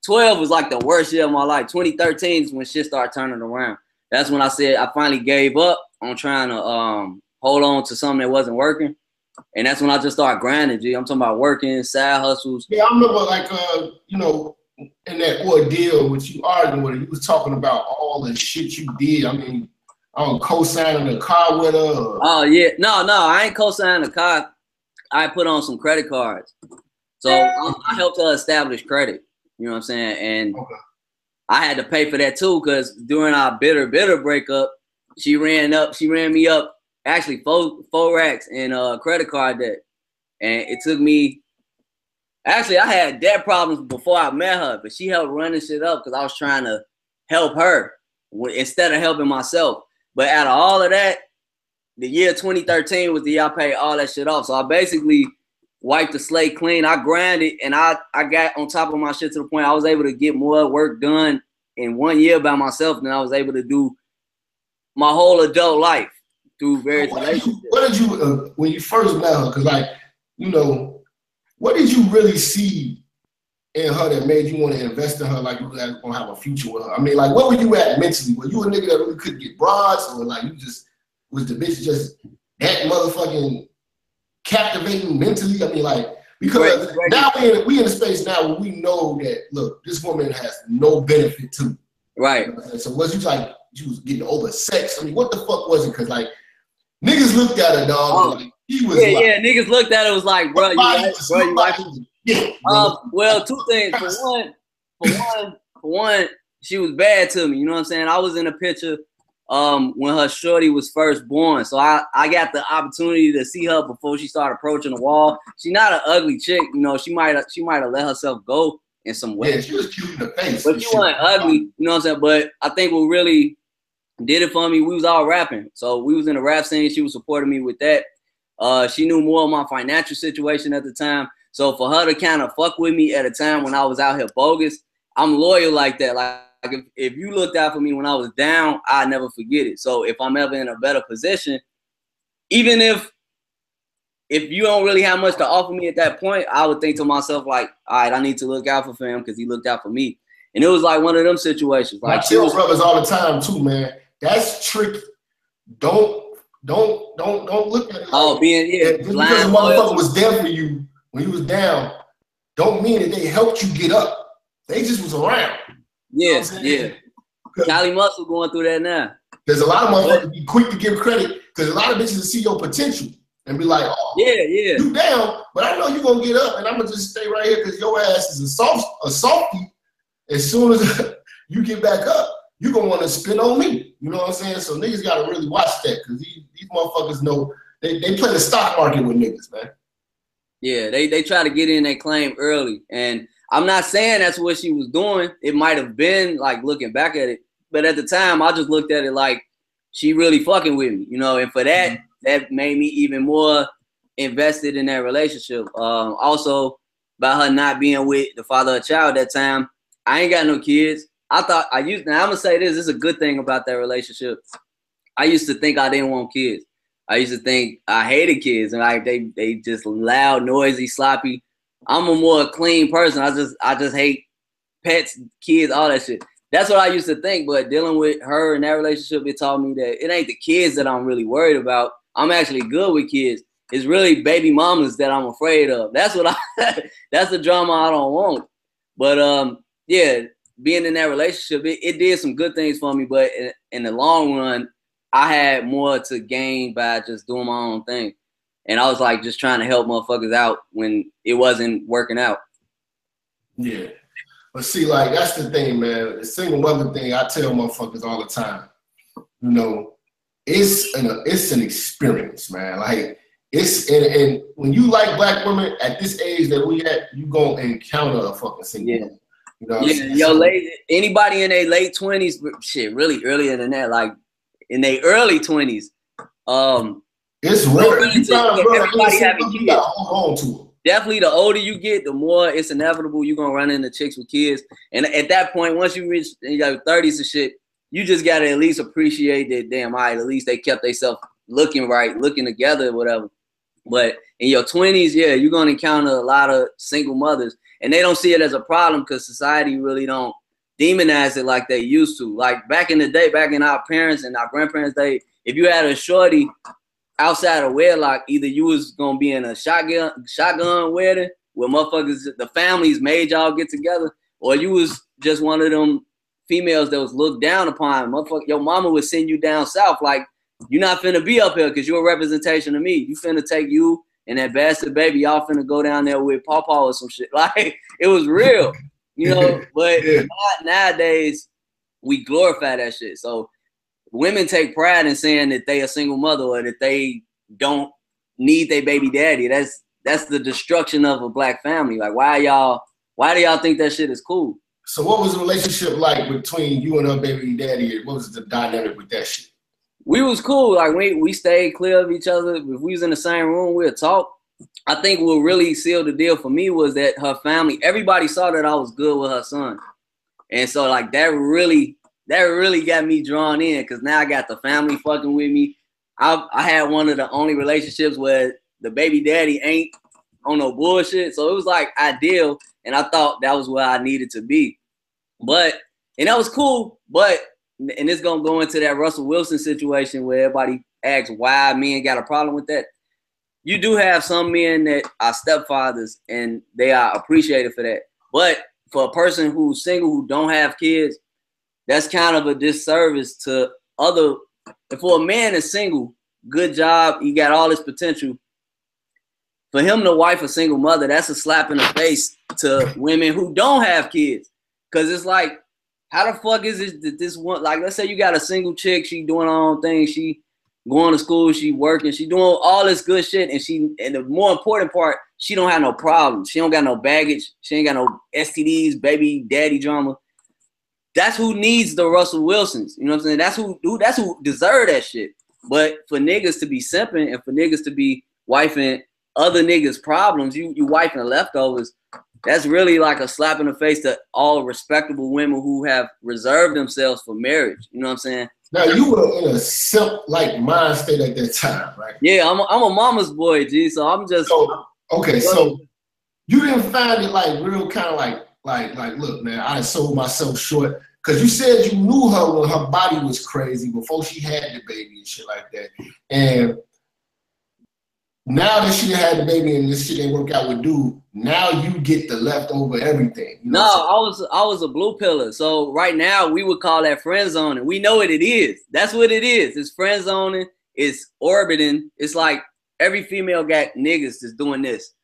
2012 was like the worst year of my life. 2013 is when shit started turning around. That's when I said I finally gave up on trying to um, hold on to something that wasn't working. And that's when I just started grinding, G. I'm talking about working, side hustles. Yeah, I remember like uh, you know, in that ordeal with you arguing with her, you was talking about all the shit you did. I mean, I don't co-signing a car with her. or- Oh yeah, no, no, I ain't co-signing the car. I put on some credit cards, so I, I helped her establish credit. You know what I'm saying? And Okay. I had to pay for that too, because during our bitter, bitter breakup, she ran up, she ran me up actually four four racks in uh credit card debt, and it took me. Actually, I had debt problems before I met her, but she helped running shit up because I was trying to help her instead of helping myself. But out of all of that, the year 2013 was the year I paid all that shit off. So I basically wiped the slate clean. I grinded and I I got on top of my shit to the point I was able to get more work done in one year by myself than I was able to do my whole adult life through various what relationships. Did you, what did you uh, when you first met her? Because like you know, what did you really see in her that made you want to invest in her? Like you guys gonna have a future with her. I mean, like what were you at mentally? Were you a nigga that really couldn't get broads, or like you just was the bitch just that motherfucking captivating mentally? I mean, like because Right, right. now we in we in a space now where we know that look, this woman has no benefit to me. Right. You know what I'm saying? So was you like you was getting over sex? I mean, what the fuck was it? Cause like niggas looked at her dog. and, like he was. Yeah, like, yeah. Niggas looked at it was like, bro, you like, bro, you like yeah. Um, well, two things. For one, for one, for one, she was bad to me. You know what I'm saying? I was in a picture um when her shorty was first born. So I, I got the opportunity to see her before she started approaching the wall. She's not an ugly chick, you know, she might have she might have let herself go in some yeah, she was cute in the face. But she wasn't ugly, you know what I'm saying? But I think what really did it for me, we was all rapping. So we was in the rap scene. She was supporting me with that. Uh, she knew more of my financial situation at the time. So for her to kind of fuck with me at a time when I was out here bogus, I'm loyal like that. Like if, if you looked out for me when I was down, I never forget it. So if I'm ever in a better position, even if if you don't really have much to offer me at that point, I would think to myself like, all right, I need to look out for fam because he looked out for me. And it was like one of them situations. Like she tell brothers all the time too, man. That's tricky. Don't don't don't don't look at it. oh, like, being yeah, because the motherfucker was there for you when you was down, don't mean that they helped you get up. They just was around. Yeah, yeah. Cali Muscle going through that now. There's a lot of motherfuckers be quick to give credit because a lot of bitches will see your potential and be like, oh, Yeah, yeah. you down, but I know you're gonna get up and I'm gonna just stay right here because your ass is a soft a softy. As soon as you get back up, you're gonna want to spin on me. You know what I'm saying? So niggas gotta really watch that because these, these motherfuckers know they, they play the stock market with niggas, man. Yeah, they they try to get in their claim early, and I'm not saying that's what she was doing. It might have been like looking back at it, but at the time, I just looked at it like she really fucking with me, you know. And for that, that made me even more invested in that relationship. Um, also, by her not being with the father of child at that time, I ain't got no kids. I thought I used. Now I'm gonna say this. This is a good thing about that relationship. I used to think I didn't want kids. I used to think I hated kids and like they they just loud, noisy, sloppy. I'm a more clean person. I just I just hate pets, kids, all that shit. That's what I used to think. But dealing with her in that relationship, it taught me that it ain't the kids that I'm really worried about. I'm actually good with kids. It's really baby mamas that I'm afraid of. That's what I. that's the drama I don't want. But um, yeah, being in that relationship, it, it did some good things for me. But in, in the long run, I had more to gain by just doing my own thing. And I was like just trying to help motherfuckers out when it wasn't working out. Yeah. But see, like that's the thing, man. The single mother thing, I tell motherfuckers all the time. You know, it's an it's an experience, man. Like it's and, and when you like black women at this age that we at, you gonna encounter a fucking single. Yeah. woman. You know Yeah, yo, late anybody in their late twenties, shit, really earlier than that, like in their early twenties, um, It's rare. really You to find a get brother everybody having you gotta hold on to him. definitely the older you get, the more it's inevitable you're gonna run into chicks with kids. And at that point, once you reach you know, 30s and shit, you just gotta at least appreciate that damn all right, at least they kept themselves looking right, looking together, whatever. But in your 20s, yeah, you're gonna encounter a lot of single mothers, and they don't see it as a problem because society really don't demonize it like they used to. Like back in the day, back in our parents and our grandparents' day, if you had a shorty outside of wedlock, either you was gonna be in a shotgun shotgun wedding where motherfuckers the families made y'all get together, or you was just one of them females that was looked down upon. Motherfucker, your mama would send you down south like you're not finna be up here because you're a representation of me. You finna take you and that bastard baby, y'all finna go down there with Paw Paw or some shit. Like it was real, you know. But Yeah. nowadays, we glorify that shit. So women take pride in saying that they a single mother or that they don't need their baby daddy. That's that's the destruction of a black family. Like why y'all why do y'all think that shit is cool? So what was the relationship like between you and her baby daddy? What was the dynamic with that shit? we was cool. Like we we stayed clear of each other. If we was in the same room, we'd talk. I think what really sealed the deal for me was that her family, everybody saw that I was good with her son. And so like that really that really got me drawn in because now I got the family fucking with me. I I had one of the only relationships where the baby daddy ain't on no bullshit. So it was like ideal, and I thought that was where I needed to be. But and that was cool. But and it's gonna go into that Russell Wilson situation where everybody asks why men got a problem with that. You do have some men that are stepfathers and they are appreciated for that. But for a person who's single who don't have kids, that's kind of a disservice to other. For a man is single, good job, he got all his potential. For him to wife a single mother, that's a slap in the face to women who don't have kids. Cause it's like, how the fuck is it that this one like let's say you got a single chick, she doing her own thing, she going to school, she working, she doing all this good shit, and she and the more important part, she don't have no problems. She don't got no baggage, she ain't got no STDs, baby daddy drama. That's who needs the Russell Wilsons. You know what I'm saying? That's who, who that's who deserve that shit. But for niggas to be simping and for niggas to be wifing other niggas' problems, you you wifing leftovers, that's really like a slap in the face to all respectable women who have reserved themselves for marriage. You know what I'm saying? Now you were in a simp like mind state at that time, right? Yeah, I'm a, I'm a mama's boy, G. So I'm just so, okay. So you didn't find it like real kind of like like like look, man, I sold myself short because you said you knew her when her body was crazy before she had the baby and shit like that, and now that she had the baby and this shit didn't work out with dude, now you get the leftover everything. You know no, I was I was a blue pillar. So right now we would call that friend zoning. We know what it is. That's what it is. It's friend zoning. It's orbiting. It's like every female got niggas that's doing this.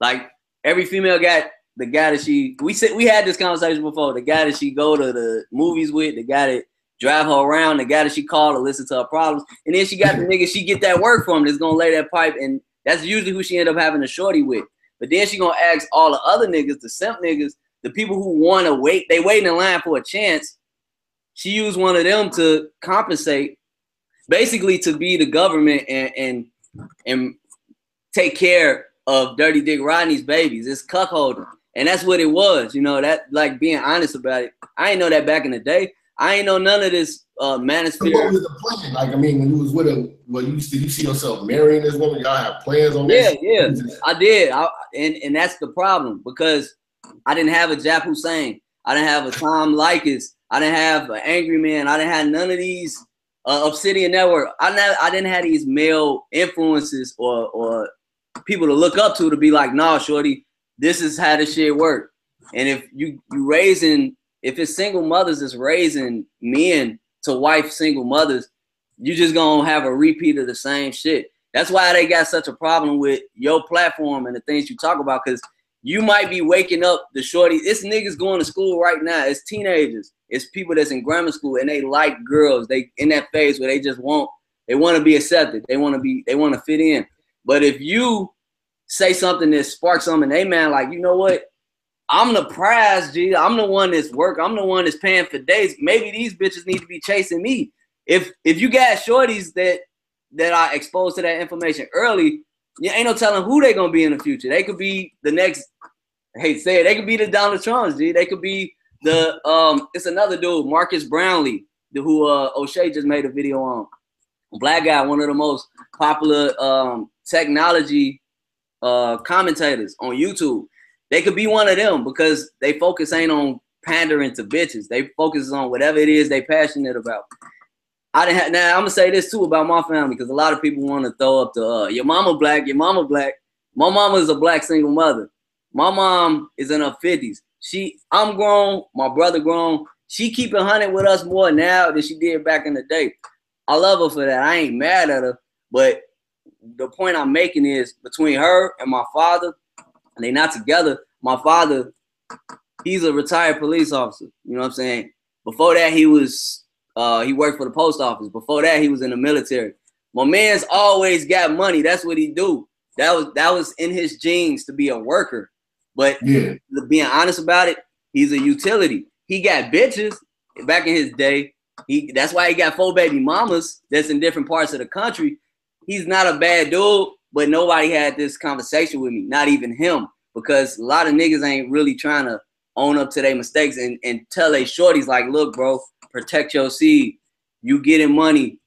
Like every female got the guy that she we said we had this conversation before. The guy that she go to the movies with, the guy that drive her around, the guy that she call to listen to her problems, and then she got the nigga she get that work from that's gonna lay that pipe, and that's usually who she end up having a shorty with. But then she gonna ask all the other niggas, the simp niggas, the people who wanna wait, they waiting in line for a chance. She used one of them to compensate, basically to be the government and and and take care of Dirty Dick Rodney's babies. It's cuckolding. And that's what it was, you know, that like being honest about it. I ain't know that back in the day. I ain't know none of this uh manosphere. What was the plan? Like, I mean, when you was with a, well, you did you see yourself marrying this woman? Y'all have plans on this? Yeah, yeah, I did. I, and and that's the problem because I didn't have a Jap Hussein. I didn't have a Tom Leykis. I didn't have an Angry Man. I didn't have none of these uh, Obsidian Network. I never, I didn't have these male influences or or people to look up to to be like, nah, shorty, this is how this shit work. And if you you raising if it's single mothers that's raising men to wife single mothers, you just gonna have a repeat of the same shit. That's why they got such a problem with your platform and the things you talk about, because you might be waking up the shorty. It's niggas going to school right now. It's teenagers. It's people that's in grammar school and they like girls. They in that phase where they just want they want to be accepted. They want to be they want to fit in. But if you say something that sparks something, they man, like, you know what? I'm the prize, G. I'm the one that's work. I'm the one that's paying for days. Maybe these bitches need to be chasing me. If if you got shorties that that are exposed to that information early, you ain't no telling who they gonna be in the future. They could be the next. To say it. They could be the Donald Trumps, G. They could be the um. It's another dude, Marques Brownlee, who uh O'Shea just made a video on. Black guy, one of the most popular um technology uh commentators on YouTube. They could be one of them because they focus ain't on pandering to bitches. They focus on whatever it is they passionate about. I didn't have, now I'm gonna say this too about my family because a lot of people want to throw up the uh, your mama black, your mama black. My mama is a black single mother. My mom is in her 50s. She I'm grown, my brother grown. She keep it hunting with us more now than she did back in the day. I love her for that. I ain't mad at her, but the point I'm making is between her and my father, and they not together. My father, he's a retired police officer. You know what I'm saying? Before that, he was uh, he worked for the post office. Before that, he was in the military. My man's always got money. That's what he do. That was that was in his genes to be a worker. But yeah. being honest about it, he's a utility. He got bitches back in his day. He that's why he got four baby mamas that's in different parts of the country. He's not a bad dude, but nobody had this conversation with me, not even him, because a lot of niggas ain't really trying to own up to their mistakes and, and tell they shorties like, look, bro, protect your seed. You getting money,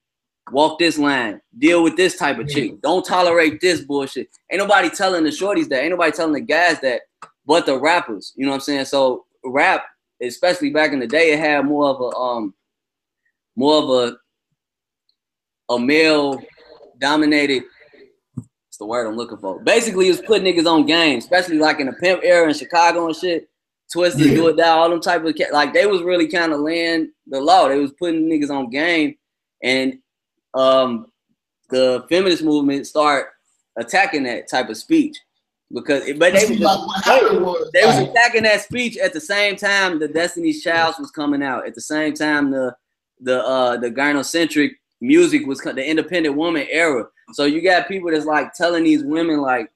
walk this line, deal with this type of chick. Don't tolerate this bullshit. Ain't nobody telling the shorties that. Ain't nobody telling the guys that, but the rappers. You know what I'm saying? So rap, especially back in the day, it had more of a um, more of a a male dominated. What's the word I'm looking for? Basically, it's putting niggas on game, especially like in the pimp era in Chicago and shit. Twista, yeah. do it down, all them type of like they was really kind of laying the law. They was putting niggas on game, and um, the feminist movement start attacking that type of speech because but they, was, just, they, they was attacking that speech at the same time the Destiny's Child was coming out at the same time the the uh the gynocentric music was the independent woman era so you got people that's like telling these women like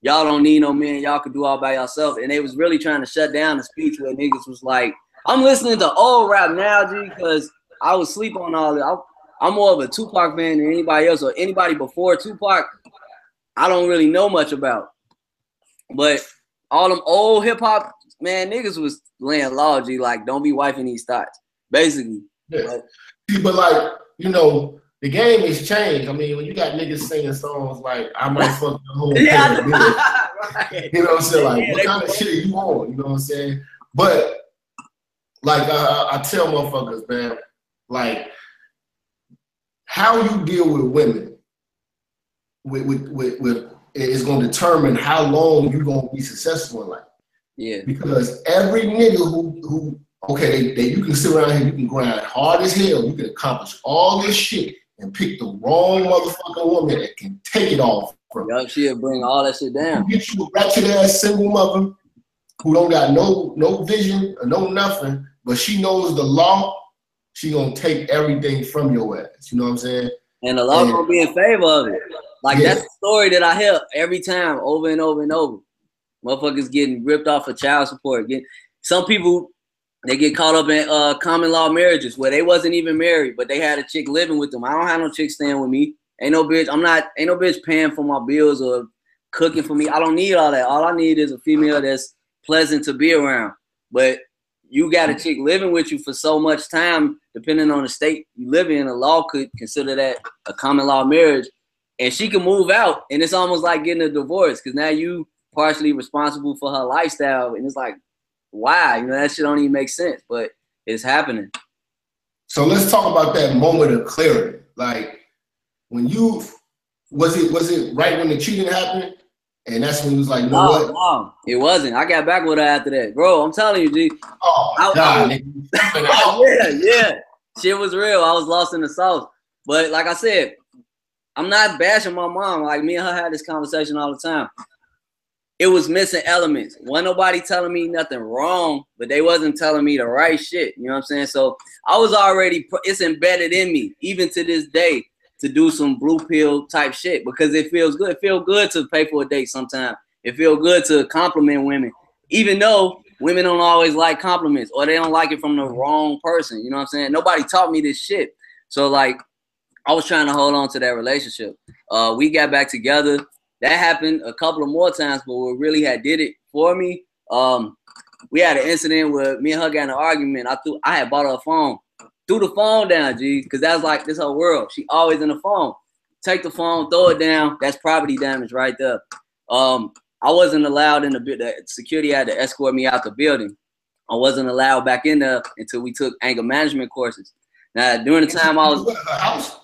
y'all don't need no men y'all can do all by yourself and they was really trying to shut down the speech where niggas was like I'm listening to old rap now G because I was sleep on all that I'm more of a Tupac fan than anybody else or anybody before Tupac. I don't really know much about, but all them old hip hop man niggas was laying logy like don't be wifing these thoughts basically. Yeah. But, but like you know the game has changed. I mean, when you got niggas singing songs like "I might fuck the whole yeah, thing," right. you know what I'm saying? Like, yeah, what kind of shit you on? You know what I'm saying? But like I, I tell motherfuckers, man, like how you deal with women with, with, with, with is going to determine how long you're going to be successful in life. Yeah. Because every nigga who who okay, they, they, you can sit around here, you can grind hard as hell, you can accomplish all this shit and pick the wrong motherfucking woman that can take it off from you. she'll bring all that shit down. You get you a ratchet ass single mother who don't got no no vision or no nothing, but she knows the law she gonna take everything from your ass. You know what I'm saying? And the law and, gonna be in favor of it. Like yeah. that's the story that I hear every time, over and over and over. Motherfuckers getting ripped off of child support. Get some people they get caught up in uh, common law marriages where they wasn't even married, but they had a chick living with them. I don't have no chick staying with me. Ain't no bitch. I'm not. Ain't no bitch paying for my bills or cooking for me. I don't need all that. All I need is a female that's pleasant to be around. But you got a chick living with you for so much time, depending on the state you live in, the law could consider that a common law marriage, and she can move out, and it's almost like getting a divorce because now you partially responsible for her lifestyle, and it's like, why? You know that shit don't even make sense, but it's happening. So let's talk about that moment of clarity. Like when you was it was it right when the cheating happened? And that's when he was like, you know no, it wasn't. I got back with her after that. Bro, I'm telling you, G. Oh, I, God. I, oh, yeah, yeah. Shit was real. I was lost in the sauce. But like I said, I'm not bashing my mom. Like me and her had this conversation all the time. It was missing elements. Wasn't nobody telling me nothing wrong, but they wasn't telling me the right shit. You know what I'm saying? So I was already, it's embedded in me, even to this day to do some blue pill type shit because it feels good. It feels good to pay for a date sometimes. It feels good to compliment women, even though women don't always like compliments or they don't like it from the wrong person. You know what I'm saying? Nobody taught me this shit. So like I was trying to hold on to that relationship. Uh, we got back together. That happened a couple of more times, but what really had did it for me, um, we had an incident where me and her got in an argument. I threw I had bought her a phone threw the phone down, G, because that's like this whole world. She always in the phone. Take the phone, throw it down. That's property damage right there. Um, I wasn't allowed in the the security had to escort me out the building. I wasn't allowed back in there until we took anger management courses. Now during the time I was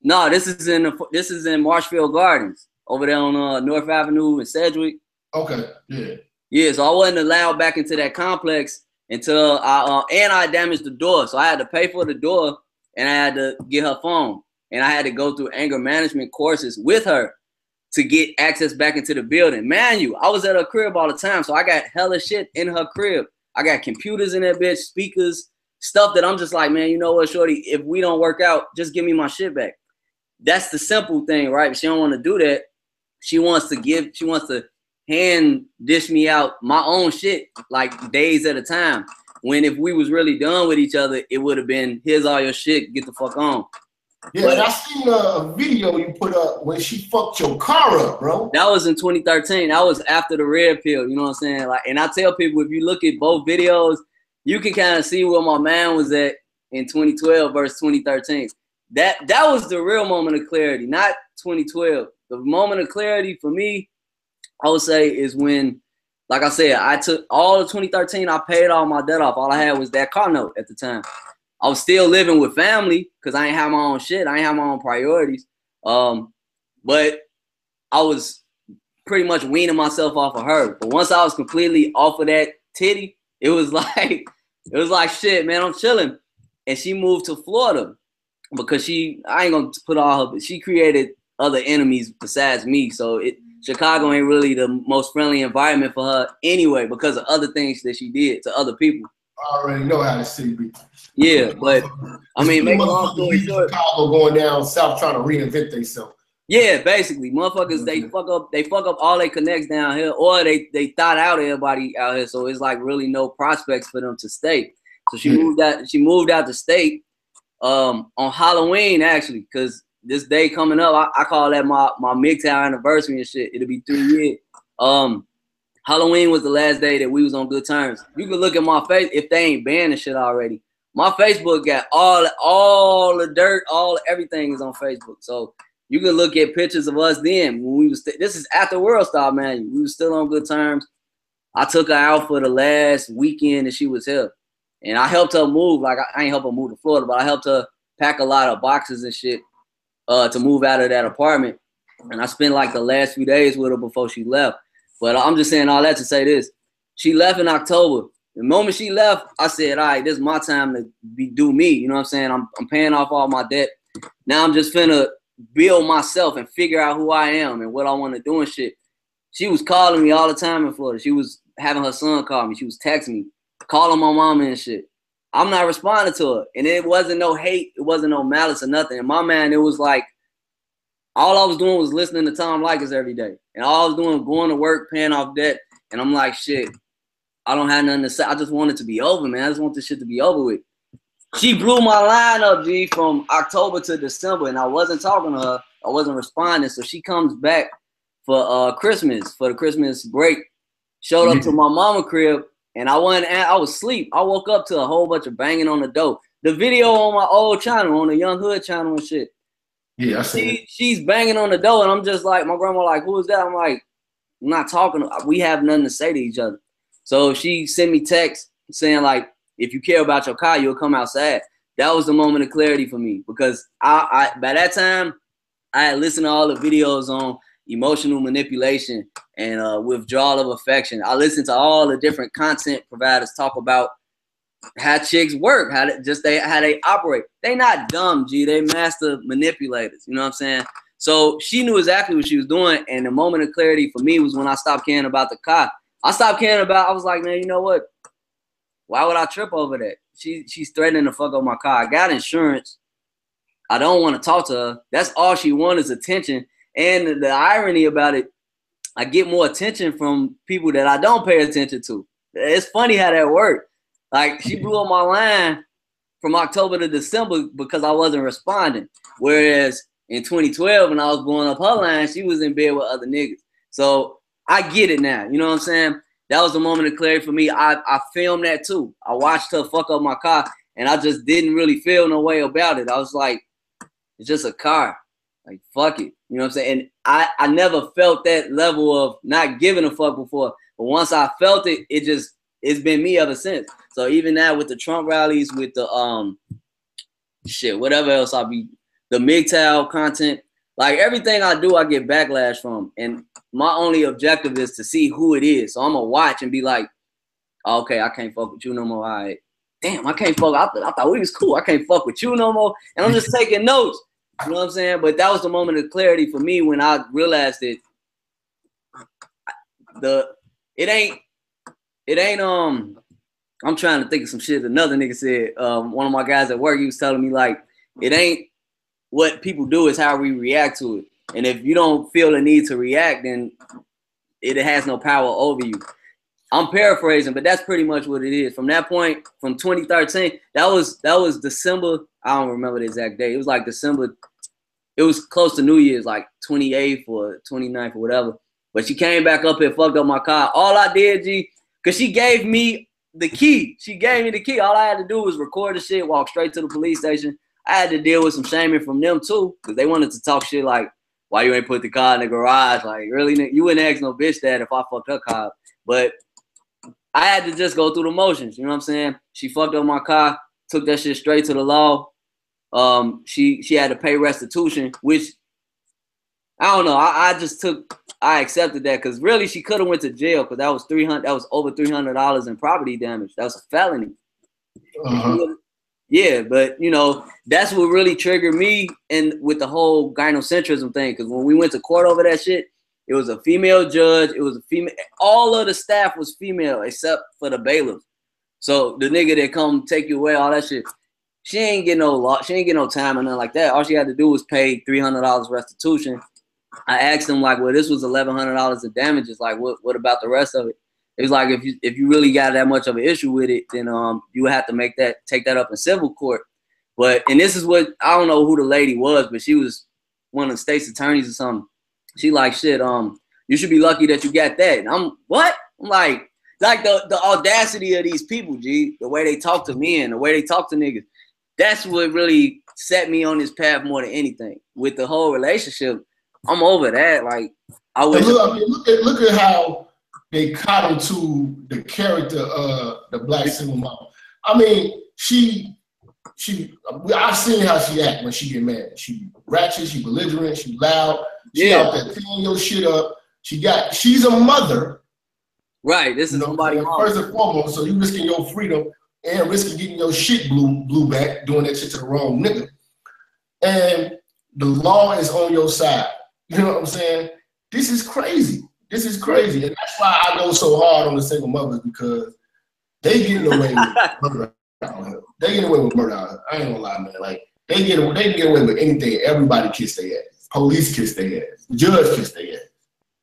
no, this is in the, this is in Marshall Field Gardens over there on uh, North Avenue in Sedgwick. Okay, yeah. Yeah, so I wasn't allowed back into that complex until I uh, and I damaged the door, so I had to pay for the door and I had to get her phone and I had to go through anger management courses with her to get access back into the building. Man, you, I was at her crib all the time, so I got hella shit in her crib. I got computers in that bitch, speakers, stuff that I'm just like, man, you know what, shorty, if we don't work out, just give me my shit back. That's the simple thing, right? But she don't want to do that. She wants to give, she wants to hand dish me out my own shit like days at a time. When if we was really done with each other, it would have been here's all your shit, get the fuck on. Yeah, but, I seen a video you put up when she fucked your car up, bro. That was in 2013. That was after the red pill. You know what I'm saying? Like, and I tell people if you look at both videos, you can kind of see where my man was at in 2012 versus 2013. That that was the real moment of clarity, not 2012. The moment of clarity for me, I would say, is when, like I said, I took all of 2013. I paid all my debt off. All I had was that car note at the time. I was still living with family because I ain't have my own shit. I ain't have my own priorities. Um, but I was pretty much weaning myself off of her. But once I was completely off of that titty, it was like it was like shit, man. I'm chilling, and she moved to Florida because she I ain't gonna put all her, but she created other enemies besides me. So it Chicago ain't really the most friendly environment for her anyway because of other things that she did to other people. I already know how to see people. Yeah, but I mean, make long story short, Chicago going down south trying to reinvent themselves. Yeah, basically, motherfuckers they mm-hmm. fuck up, they fuck up all they connects down here, or they they thought out everybody out here, so it's like really no prospects for them to stay. So she yeah. moved out. She moved out the state um, on Halloween actually, because this day coming up, I, I, call that my my MGTOW anniversary and shit. It'll be three years. Um, Halloween was the last day that we was on good terms. You can look at my face if they ain't banned the shit already. My Facebook got all all the dirt, all everything is on Facebook. So you can look at pictures of us then when we was. This is after World Star, man. We was still on good terms. I took her out for the last weekend and she was here, and I helped her move. Like I, I ain't help her move to Florida, but I helped her pack a lot of boxes and shit uh, to move out of that apartment. And I spent like the last few days with her before she left. But I'm just saying all that to say this. She left in October. The moment she left, I said, all right, this is my time to be do me. You know what I'm saying? I'm, I'm paying off all my debt. Now I'm just finna build myself and figure out who I am and what I want to do and shit. She was calling me all the time in Florida. She was having her son call me. She was texting me, calling my mama and shit. I'm not responding to it. And it wasn't no hate, it wasn't no malice or nothing. And my man, it was like all I was doing was listening to Tom Leykis every day. And all I was doing was going to work, paying off debt. And I'm like, shit, I don't have nothing to say. I just want it to be over, man. I just want this shit to be over with. She blew my line up, G, from October to December, and I wasn't talking to her. I wasn't responding. So she comes back for uh Christmas, for the Christmas break. Showed up to my mama crib, and I went. I was asleep. I woke up to a whole bunch of banging on the door. The video on my old channel, on the Young Hood channel and shit. Yeah, I see. She, she's banging on the door, and I'm just like, my grandma, like, who is that? I'm like, I'm not talking. We have nothing to say to each other. So she sent me text saying like, if you care about your car, you'll come outside. That was the moment of clarity for me because I, I by that time I had listened to all the videos on emotional manipulation and uh, withdrawal of affection. I listen to all the different content providers talk about how chicks work, how they, just they how they operate. They not dumb, G. They master manipulators. You know what I'm saying? So she knew exactly what she was doing, and the moment of clarity for me was when I stopped caring about the car. I stopped caring about. I was like, man, you know what? Why would I trip over that? She she's threatening to fuck up my car. I got insurance. I don't want to talk to her. That's all she wants is attention. And the, irony about it, I get more attention from people that I don't pay attention to. It's funny how that worked. Like she blew up my line from October to December because I wasn't responding. Whereas in 2012, when I was blowing up her line, she was in bed with other niggas. So I get it now. You know what I'm saying? That was the moment of clarity for me. I, I filmed that too. I watched her fuck up my car and I just didn't really feel no way about it. I was like, it's just a car. Like, fuck it. You know what I'm saying? And I, I never felt that level of not giving a fuck before. But once I felt it, it just it's been me ever since. So even now with the Trump rallies, with the um shit, whatever else I'll be the MGTOW content, like everything I do, I get backlash from. And my only objective is to see who it is. So I'm gonna watch and be like, okay, I can't fuck with you no more. All right. Damn, I can't fuck. I, th- I thought we was cool. I can't fuck with you no more. And I'm just taking notes. You know what I'm saying? But that was the moment of clarity for me when I realized that the it ain't it ain't um I'm trying to think of some shit another nigga said. Um, one of my guys at work, he was telling me like it ain't what people do, is how we react to it. And if you don't feel the need to react, then it has no power over you. I'm paraphrasing, but that's pretty much what it is. From that point, from 2013, that was that was December. I don't remember the exact day. It was like December. It was close to New Year's, like 28th or 29th or whatever. But she came back up and fucked up my car. All I did, G, cause she gave me the key. She gave me the key. All I had to do was record the shit, walk straight to the police station. I had to deal with some shaming from them too, cause they wanted to talk shit like, "Why you ain't put the car in the garage?" Like, really, you wouldn't ask no bitch that if I fucked her car. But I had to just go through the motions. You know what I'm saying? She fucked up my car, took that shit straight to the law. Um, she she had to pay restitution, which I don't know. I, I just took I accepted that because really she could have went to jail because that was three hundred that was over three hundred dollars in property damage. That was a felony. Uh-huh. Yeah, but you know that's what really triggered me and with the whole gynocentrism thing. Because when we went to court over that shit, it was a female judge. It was a female. All of the staff was female except for the bailiff. So the nigga that come take you away, all that shit. She ain't get no law. She ain't get no time or nothing like that. All she had to do was pay three hundred dollars restitution. I asked him like, well, this was eleven hundred dollars of damages. Like, what what about the rest of it? It was like if you if you really got that much of an issue with it, then um you would have to make that take that up in civil court. But and this is what I don't know who the lady was, but she was one of the state's attorneys or something. She like shit. Um, you should be lucky that you got that. And I'm what? I'm like, like the the audacity of these people, G. The way they talk to me and the way they talk to niggas. That's what really set me on this path more than anything. With the whole relationship, I'm over that. Like I wish. Look, I mean, look at look at how they coddle to the character of the black single mom. I mean, she she I've seen how she act when she get mad. She ratchet, she belligerent, she loud. She yeah. out there tearing your shit up. She got she's a mother. Right. This is somebody first and foremost. So you risking your freedom and risking getting your shit blue blue back, doing that shit to the wrong nigga. And the law is on your side. You know what I'm saying? This is crazy. This is crazy. And that's why I go so hard on the single mothers because they getting away with murder They get away with murder I ain't gonna lie, man. Like they get they can get away with anything. Everybody kiss their ass. Police kiss their ass. The judge kiss their ass.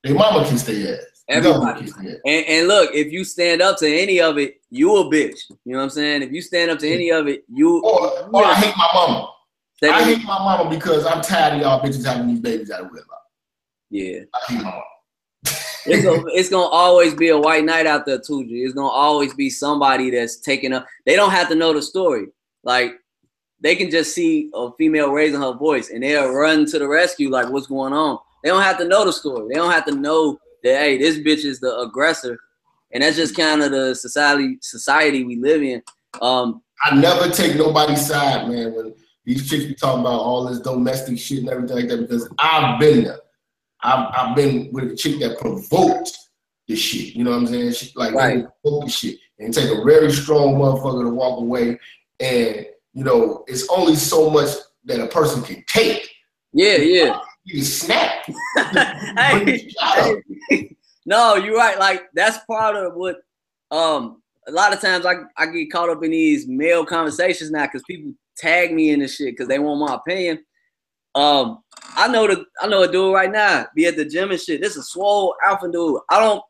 Their mama kiss their ass. Everybody. And, and look, if you stand up to any of it, you a bitch. You know what I'm saying? If you stand up to any of it, you. Or, or I hate my mama. I hate my mama because I'm tired of y'all bitches having these babies out of wedlock. Yeah. I hate my mama. it's, gonna, it's gonna always be a white knight out there too, G. It's gonna always be somebody that's taking up. They don't have to know the story. Like they can just see a female raising her voice and they'll run to the rescue like what's going on. They don't have to know the story. They don't have to know that hey, this bitch is the aggressor. And that's just kind of the society society we live in. Um, I never take nobody's side, man, when these chicks be talking about all this domestic shit and everything like that, because I've been there. I've, I've been with a chick that provoked the shit. You know what I'm saying? She, like right. the shit. And take a very strong motherfucker to walk away and you know, it's only so much that a person can take. Yeah, yeah. You snap. hey, hey, no, you're right. Like that's part of what um a lot of times I, I get caught up in these male conversations now because people tag me in this shit because they want my opinion. Um, I know the I know a dude right now be at the gym and shit. This is a swole alpha dude. I don't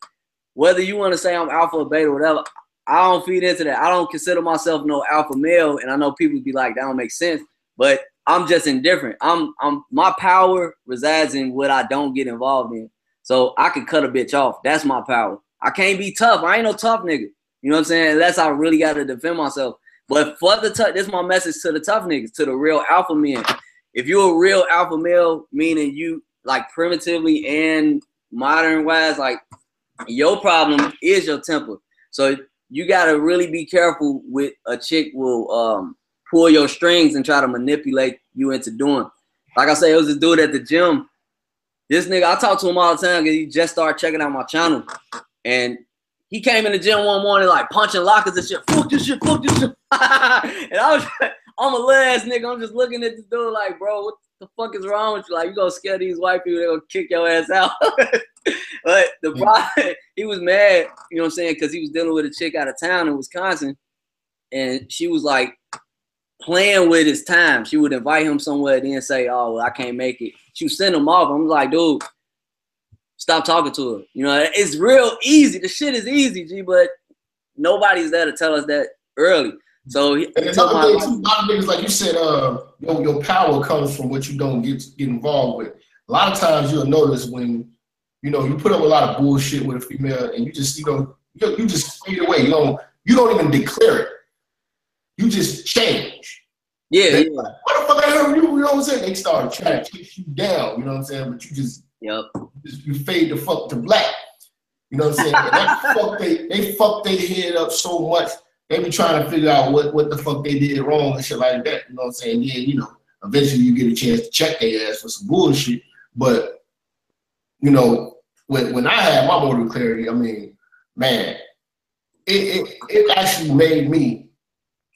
whether you want to say I'm alpha or beta or whatever. I don't feed into that. I don't consider myself no alpha male, and I know people be like, that don't make sense. But I'm just indifferent. I'm I'm my power resides in what I don't get involved in. So I can cut a bitch off. That's my power. I can't be tough. I ain't no tough nigga. You know what I'm saying? Unless I really got to defend myself. But for the tough, this is my message to the tough niggas, to the real alpha men. If you're a real alpha male, meaning you like primitively and modern wise, like your problem is your temper. So you gotta really be careful with a chick will um, pull your strings and try to manipulate you into doing. Like I say, it was this dude at the gym. This nigga, I talk to him all the time because he just started checking out my channel. And he came in the gym one morning like punching lockers and shit. Fuck this shit, fuck this shit. and I was I'm a little ass nigga. I'm just looking at this dude like, bro, what the fuck is wrong with you? Like, you gonna scare these white people, they gonna kick your ass out. but the problem, he was mad, you know what I'm saying, because he was dealing with a chick out of town in Wisconsin, and she was like playing with his time. She would invite him somewhere, then say, "Oh, well, I can't make it." She would send him off. I'm like, dude, stop talking to her. You know, it's real easy. The shit is easy, G, but nobody's there to tell us that early. So he, and another thing too, a lot of niggas, like you said, uh, your, your power comes from what you don't get get involved with. A lot of times you'll notice when you know you put up a lot of bullshit with a female, and you just you know you, you just fade away. You don't you don't even declare it. You just change. Yeah, they, yeah. What the fuck I heard you? You know what I'm saying? They start trying to chase you down. You know what I'm saying? But you just yep. You, just, you fade the fuck to black. You know what I'm saying? they fuck they they fuck their head up so much. They be trying to figure out what, what the fuck they did wrong and shit like that. You know what I'm saying? Yeah, you know, eventually you get a chance to check their ass for some bullshit. But you know, when when I had my motor clarity, I mean, man, it, it it actually made me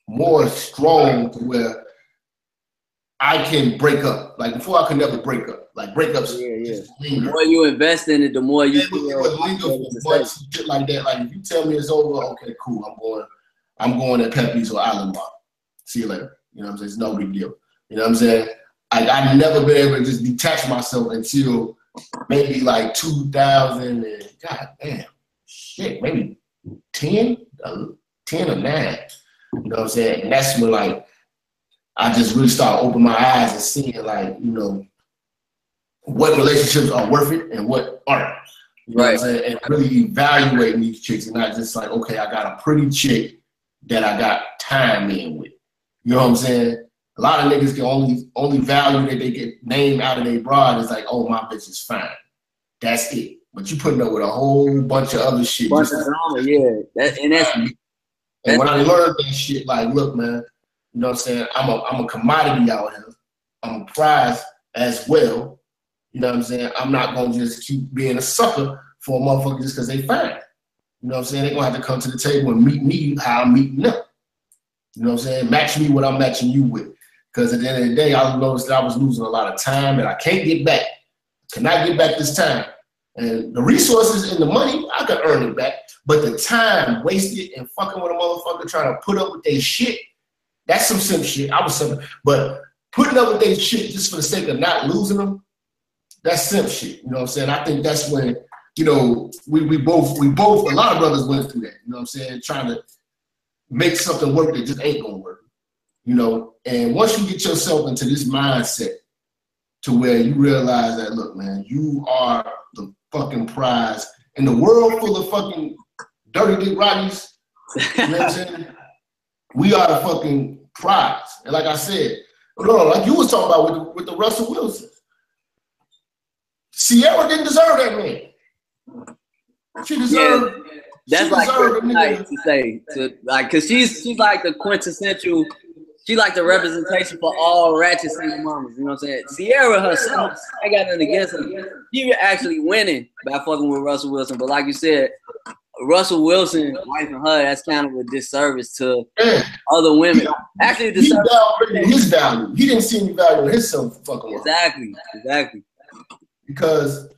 more strong to where I can break up. Like before, I could never break up. Like breakups. Yeah, yeah. The more you invest in it, the more you. It would, it would linger for months, shit like that. Like if you tell me it's over, okay, cool. I'm going. I'm going to Pepe's or Island Bar. See you later. You know what I'm saying? It's no big deal. You know what I'm saying? I, I've never been able to just detach myself until maybe like 2000 and god damn, shit, maybe 10, uh, 10 or 9. You know what I'm saying? And that's when like I just really start opening my eyes and seeing like, you know, what relationships are worth it and what aren't. You know right. And really evaluating these chicks and not just like, okay, I got a pretty chick that I got time in with. You know what I'm saying? A lot of niggas can only only value that they get name out of their broad is like, oh my bitch is fine. That's it. But you putting up with a whole bunch of other shit. Bunch of drama, yeah. That, and that's, and when I learned that shit, like, look, man, you know what I'm saying? I'm a I'm a commodity out here. I'm a prize as well. You know what I'm saying? I'm not gonna just keep being a sucker for a motherfucker just because they fine. You know what I'm saying? They're gonna have to come to the table and meet me how I'm meeting them. You know what I'm saying? Match me what I'm matching you with. Because at the end of the day, I noticed that I was losing a lot of time that I can't get back. Cannot get back this time. And the resources and the money, I could earn it back. But the time wasted and fucking with a motherfucker trying to put up with their shit, that's some simple shit. I was simple. But putting up with their shit just for the sake of not losing them, that's simple shit. You know what I'm saying? I think that's when you know, we, we both we both a lot of brothers went through that. You know what I'm saying? Trying to make something work that just ain't gonna work. You know, and once you get yourself into this mindset to where you realize that, look, man, you are the fucking prize in the world full of fucking dirty dick Roddies. You know what I'm saying? We are the fucking prize. And like I said, no, like you was talking about with the, with the Russell Wilson. Ciara didn't deserve that man. She deserved. Yeah, that's she like nice to say, to like, cause she's she's like the quintessential. She like the representation for all ratchet single moms. You know what I'm saying? Ciara herself, I got nothing against her. She actually winning by fucking with Russell Wilson. But like you said, Russell Wilson, wife and her, that's kind of a disservice to yeah. other women. Actually, he downrated his value. He didn't see any value in himself. Fucking exactly, exactly. Because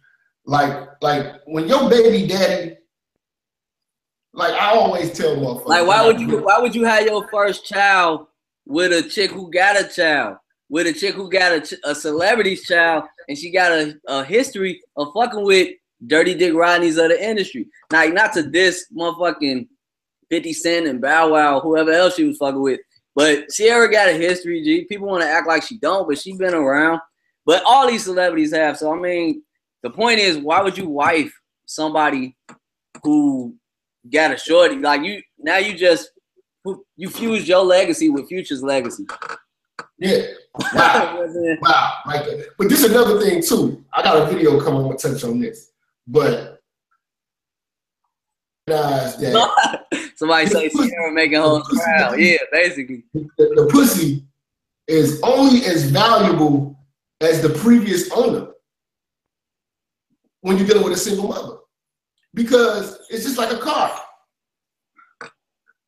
like, like when your baby daddy, like I always tell motherfuckers. Like, why would you? Why would you have your first child with a chick who got a child? With a chick who got a, a celebrity's child, and she got a, a history of fucking with dirty dick Rodneys of the industry. Like not to this motherfucking 50 Cent and Bow Wow, whoever else she was fucking with. But Ciara got a history, G. People want to act like she don't, but she been around. But all these celebrities have. So I mean, the point is, why would you wife somebody who got a shorty? Like you now, you just you fuse your legacy with Future's legacy. Yeah. Wow. wow. Like, but this is another thing too. I got a video coming. I'm gonna touch on this, but that somebody say Ciara making hoes proud. Yeah, basically. The, the pussy is only as valuable as the previous owner when you're dealing with a single mother because it's just like a car.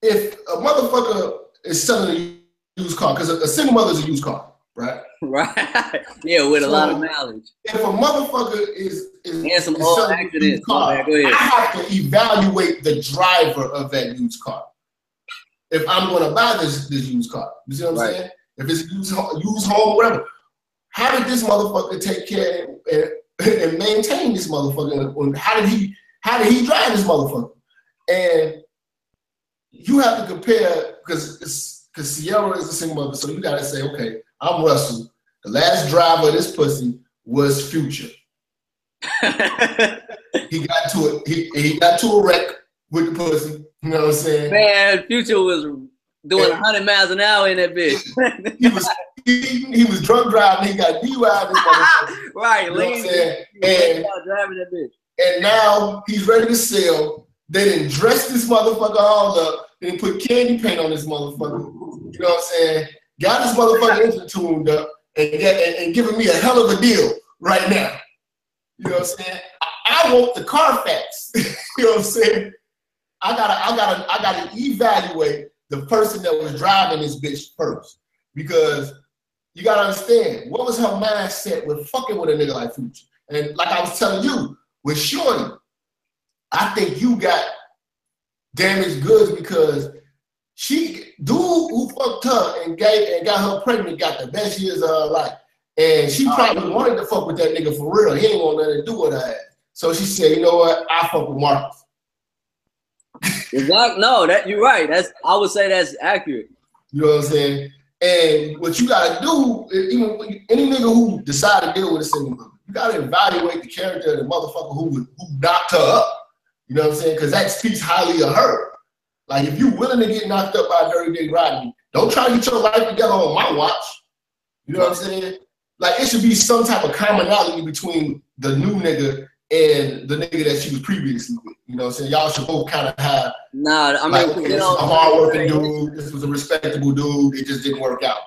If a motherfucker is selling a used car, because a, a, single mother is a used car, right? Right. Yeah, with so a lot of knowledge. If a motherfucker is, is and some is old accidents, car, I have to evaluate the driver of that used car. If I'm going to buy this this used car, you see what I'm saying? If it's used used home, whatever. How did this motherfucker take care and maintain this motherfucker. How did he how did he drive this motherfucker? And you have to compare because because Ciara is a single mother, so you gotta say, okay, I'm Russell. The last driver of this pussy was Future. he got to it. He, he got to a wreck with the pussy. You know what I'm saying? Man, Future was doing and, 100 miles an hour in that bitch. he was he, he, was drunk driving. He got DUI. right, you know lean, and, driving that bitch. And now he's ready to sell. They didn't dress this motherfucker all up. They didn't put candy paint on this motherfucker. You know what I'm saying? Got this motherfucker engine tuned up and, get, and giving me a hell of a deal right now. You know what I'm saying? I, I want the Carfax. you know what I'm saying? I gotta, I gotta, I gotta evaluate the person that was driving this bitch first. Because you gotta understand, what was her mindset with fucking with a nigga like Future? And like I was telling you, with Shorty, I think you got damaged goods because she dude who fucked her and gave and got her pregnant got the best years of her life. And she oh, probably wanted to fuck with that nigga for real. He ain't want nothing to do with her. So she said, you know what? I fuck with Marcus. exactly. No, that you're right. That's I would say that's accurate. You know what I'm saying? And what you gotta do, even any nigga who decide to deal with a single mother, you gotta evaluate the character of the motherfucker who who knocked her up. You know what I'm saying? Because that speaks highly of her. Like if you're willing to get knocked up by Dirty Dick Rodney, don't try to get your life together on my watch. You know what I'm saying? Like it should be some type of commonality between the new nigga and the nigga that she was previously with. You know what I'm saying? Y'all should both kind of have. Nah, I mean, like, okay, you know, a hardworking dude. This was a respectable dude. It just didn't work out.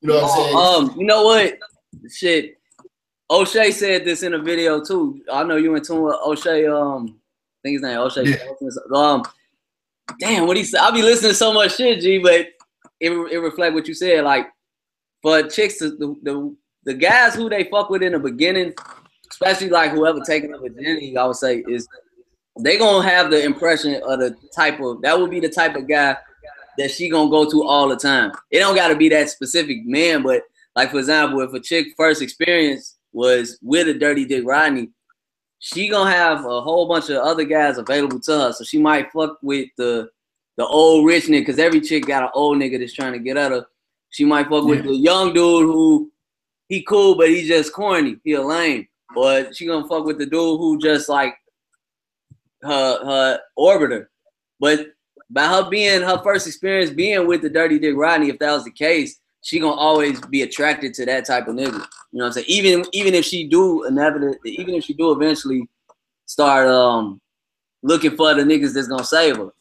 You know what I'm saying? Um, you know what? Shit. O'Shea said this in a video too. I know you in tune with O'Shea. Um, I think his name O'Shea. Yeah. Um, damn, what he said. I'll be listening to so much shit, G, but it it reflect what you said. Like, for chicks, the, the the guys who they fuck with in the beginning, especially like whoever taking up virginity, I would say is they gonna have the impression of the type of that would be the type of guy that she gonna go to all the time. It don't gotta be that specific man, but like for example, if a chick first experience was with a dirty dick Rodney, she gonna have a whole bunch of other guys available to her. So she might fuck with the the old rich nigga, cause every chick got an old nigga that's trying to get at her. She might fuck yeah. with the young dude who he cool, but he just corny. He a lame. But she gonna fuck with the dude who just like her her orbiter. But by her being her first experience being with the dirty dick Rodney, if that was the case, she gonna always be attracted to that type of nigga. You know what I'm saying? Even even if she do inevitably, even if she do eventually start um looking for the niggas that's gonna save her.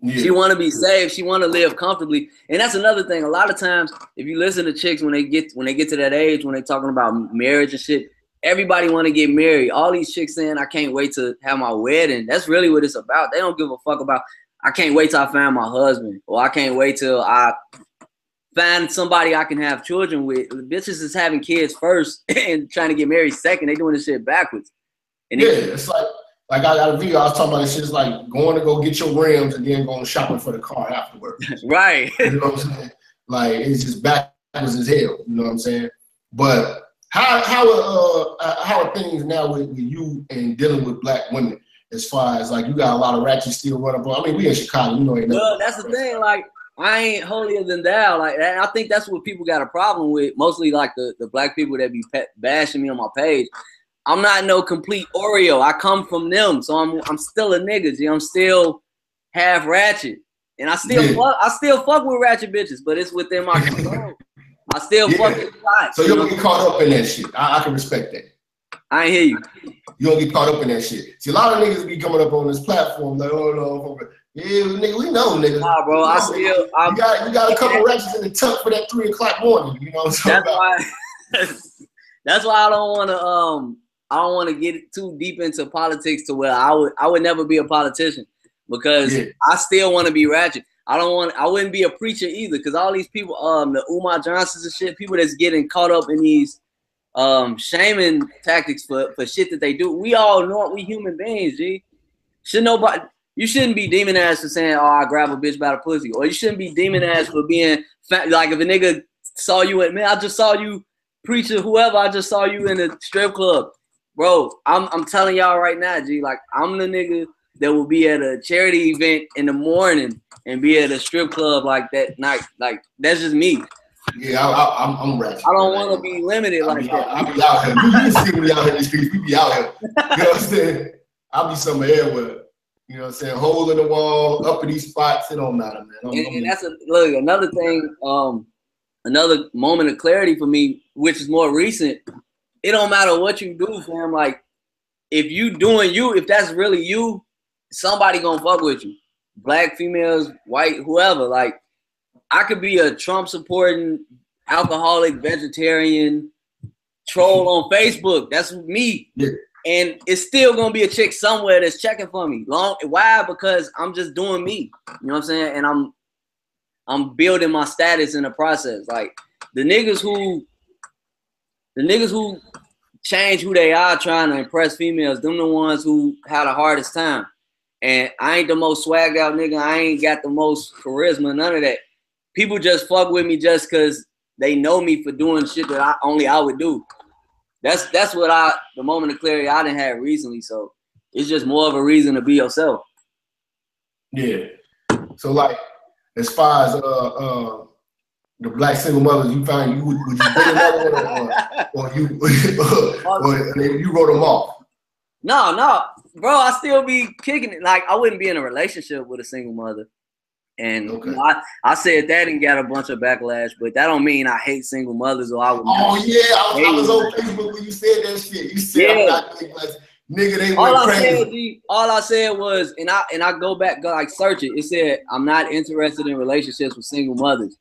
Yeah. She want to be saved. She want to live comfortably, and that's another thing. A lot of times, if you listen to chicks when they get when they get to that age, when they talking about marriage and shit, everybody want to get married. All these chicks saying, "I can't wait to have my wedding." That's really what it's about. They don't give a fuck about. I can't wait till I find my husband, or I can't wait till I find somebody I can have children with. The Bitches is having kids first and trying to get married second. They doing this shit backwards. And yeah, it, it's like like I got a video I was talking about this shit. It's like going to go get your rims and then going shopping for the car afterwards. right. You know what I'm saying? Like it's just backwards as hell. You know what I'm saying? But how how uh, uh how are things now with, with you and dealing with black women? As far as like you got a lot of ratchet still running, but I mean we in Chicago, you know. Ain't well, that's the thing. Like I ain't holier than thou. Like I think that's what people got a problem with. Mostly like the, the black people that be bashing me on my page. I'm not no complete Oreo. I come from them, so I'm I'm still a nigga. G. I'm still half ratchet, and I still yeah. fuck, I still fuck with ratchet bitches, but it's within my control. I still yeah. fuck with So you don't get caught up in that shit. I, I, can respect that. I ain't hear you. You don't get caught up in that shit. See, a lot of niggas be coming up on this platform like, oh no, yeah, nigga, we know, nigga. Nah, bro, I still. You got, you got a couple ratchets in the tuck for that three o'clock morning. You know what I'm that's Why, that's why I don't want to. Um, I don't want to get too deep into politics to where I would. I would never be a politician because yeah. I still want to be ratchet. I don't want. I wouldn't be a preacher either because all these people, um, the Umar Johnsons and shit, people that's getting caught up in these um shaming tactics for for shit that they do. We all know it. we human beings, G. Should nobody you shouldn't be demonized for saying, "Oh, I grab a bitch by the pussy," or you shouldn't be demonized for being fat. Like if a nigga saw you at man, I just saw you preacher, whoever. I just saw you in a strip club, bro. I'm I'm telling y'all right now, G. Like I'm the nigga that will be at a charity event in the morning and be at a strip club like that night. Like that's just me. Yeah, I, am I'm, I'm ratchet. I don't want to be limited I'll like be that. out, I'll be out here. You, see me out here in the streets. We be out here. You know what I'm saying? I'll be somewhere everywhere. You know what I'm saying? Hole in the wall, up in these spots. It don't matter, man. I'm- and, I'm- and that's a look another thing um another moment of clarity for me which is more recent it don't matter what you do fam like if you doing you if that's really you somebody gonna fuck with you black females white whoever like i could be a trump supporting alcoholic vegetarian troll on facebook that's me Yeah. and it's still gonna be a chick somewhere that's checking for me. Long why? Because I'm just doing me. You know what I'm saying? And I'm I'm building my status in the process. Like the niggas who the niggas who change who they are trying to impress females, them the ones who had the hardest time. And I ain't the most swagged out nigga. I ain't got the most charisma, none of that. People just fuck with me just cause they know me for doing shit that I only I would do. That's that's what I the moment of clarity I didn't have recently. So it's just more of a reason to be yourself. Yeah. So like, as far as uh uh the black single mothers you find, you would, would you another one or, or you or you wrote them off? No, no, bro. I still be kicking it. Like I wouldn't be in a relationship with a single mother. And Okay. I, I said that and got a bunch of backlash, but that don't mean I hate single mothers or I would. Oh yeah, I was, I was on Facebook when you said that shit. You said I'm Yeah. not nigga, they all went I crazy. said, G, all I said was, and I and I go back, go like search it. It said I'm not interested in relationships with single mothers.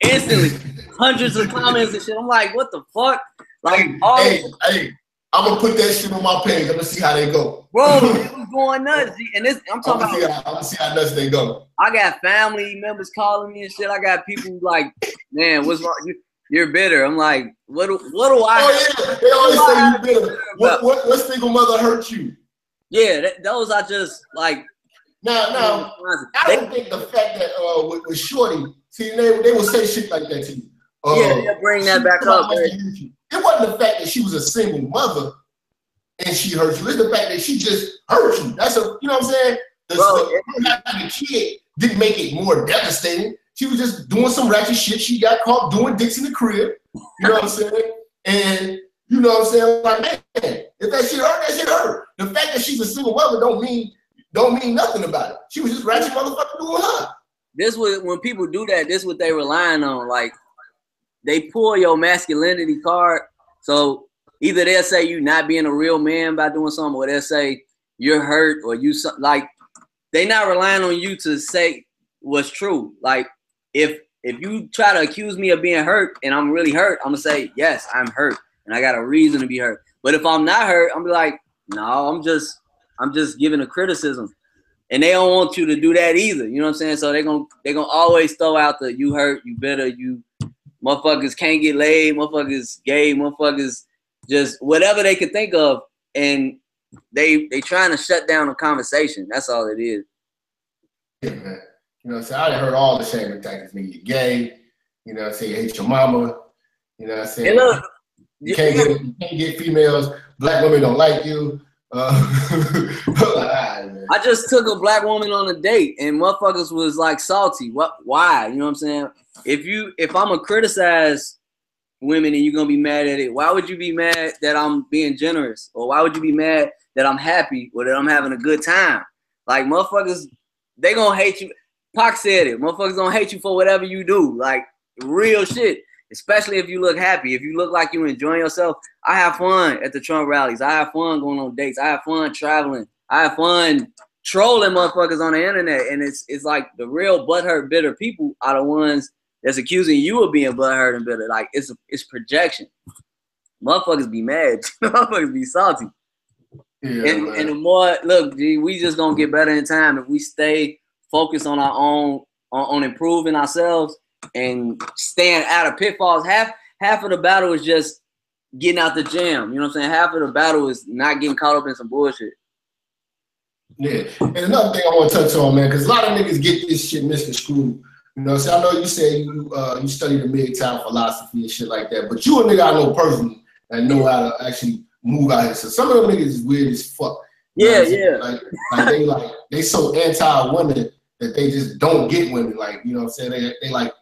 Instantly, hundreds of comments and shit. I'm like, what the fuck? Like, Hey, all hey, hey, I'm gonna put that shit on my page. I'm gonna see how they go. bro, it was going nuts. G. And this, I'm I'm talking see about. how, I'm gonna see how nuts they go. I got family members calling me and shit. I got people like, man, what's wrong? You, you're bitter. I'm like, what? Do, what do I? Oh yeah, they always say you bitter. What, what, what single mother hurt you? Yeah, th- those are just like. Now, now, I don't think the fact that uh with, with Shorty, see, they, they will say shit like that to you. Uh, yeah, they'll bring that back up. man. It wasn't the fact that she was a single mother and she hurt you. It's the fact that she just hurt you. That's a, you know what I'm saying? The, Bro, the, her having kid didn't make it more devastating. She was just doing some ratchet shit. She got caught doing dicks in the crib. You know what I'm saying? And you know what I'm saying? Like, man, if that shit hurt, that shit hurt. The fact that she's a single mother don't mean don't mean nothing about it. She was just ratchet motherfucker doing her. this was when people do that. This what they relying on. Like they pull your masculinity card. So either they'll say you not being a real man by doing something, or they'll say you're hurt, or you like they not relying on you to say what's true. Like if if you try to accuse me of being hurt and I'm really hurt, I'm gonna say yes, I'm hurt, and I got a reason to be hurt. But if I'm not hurt, I'm like, no, I'm just I'm just giving a criticism and they don't want you to do that either. You know what I'm saying? So they're gonna they're gonna always throw out the you hurt, you better, you motherfuckers can't get laid, motherfuckers gay, motherfuckers just whatever they can think of, and they they trying to shut down the conversation. That's all it is. Yeah, man. You know what I'm saying? I heard all the shaming tactics. Nigga, you're gay. You know say You hate your mama. You know I'm saying? And look, you can't get you can't get females. Black women don't like you. Uh. I just took a black woman on a date and motherfuckers was like salty. What why? You know what I'm saying? If you if I'm gonna criticize women and you're gonna be mad at it, why would you be mad that I'm being generous? Or why would you be mad that I'm happy or that I'm having a good time? Like motherfuckers, they gonna hate you. Pac said it. Motherfuckers gonna hate you for whatever you do. Like real shit. Especially if you look happy. If you look like you're enjoying yourself. I have fun at the Trump rallies. I have fun going on dates. I have fun traveling. I have fun trolling motherfuckers on the internet. And it's it's like the real butthurt bitter people are the ones that's accusing you of being butthurt and bitter. Like it's it's projection. Motherfuckers be mad. motherfuckers be salty. Yeah, And, and the more look, G, we just gonna get better in time if we stay focused on our own on, on improving ourselves and staying out of pitfalls. Half half of the battle is just getting out the jam. You know what I'm saying? Half of the battle is not getting caught up in some bullshit. Yeah. And another thing I want to touch on, man, because a lot of niggas get this shit Mr. misconstrued. You know, so I know you say you uh, you study the MGTOW philosophy and shit like that, but you a nigga I know personally that know how to actually move out here. So some of them niggas is weird as fuck. Yeah, yeah. Like, like they like they so anti women that they just don't get women. Like you know what I'm saying? They they like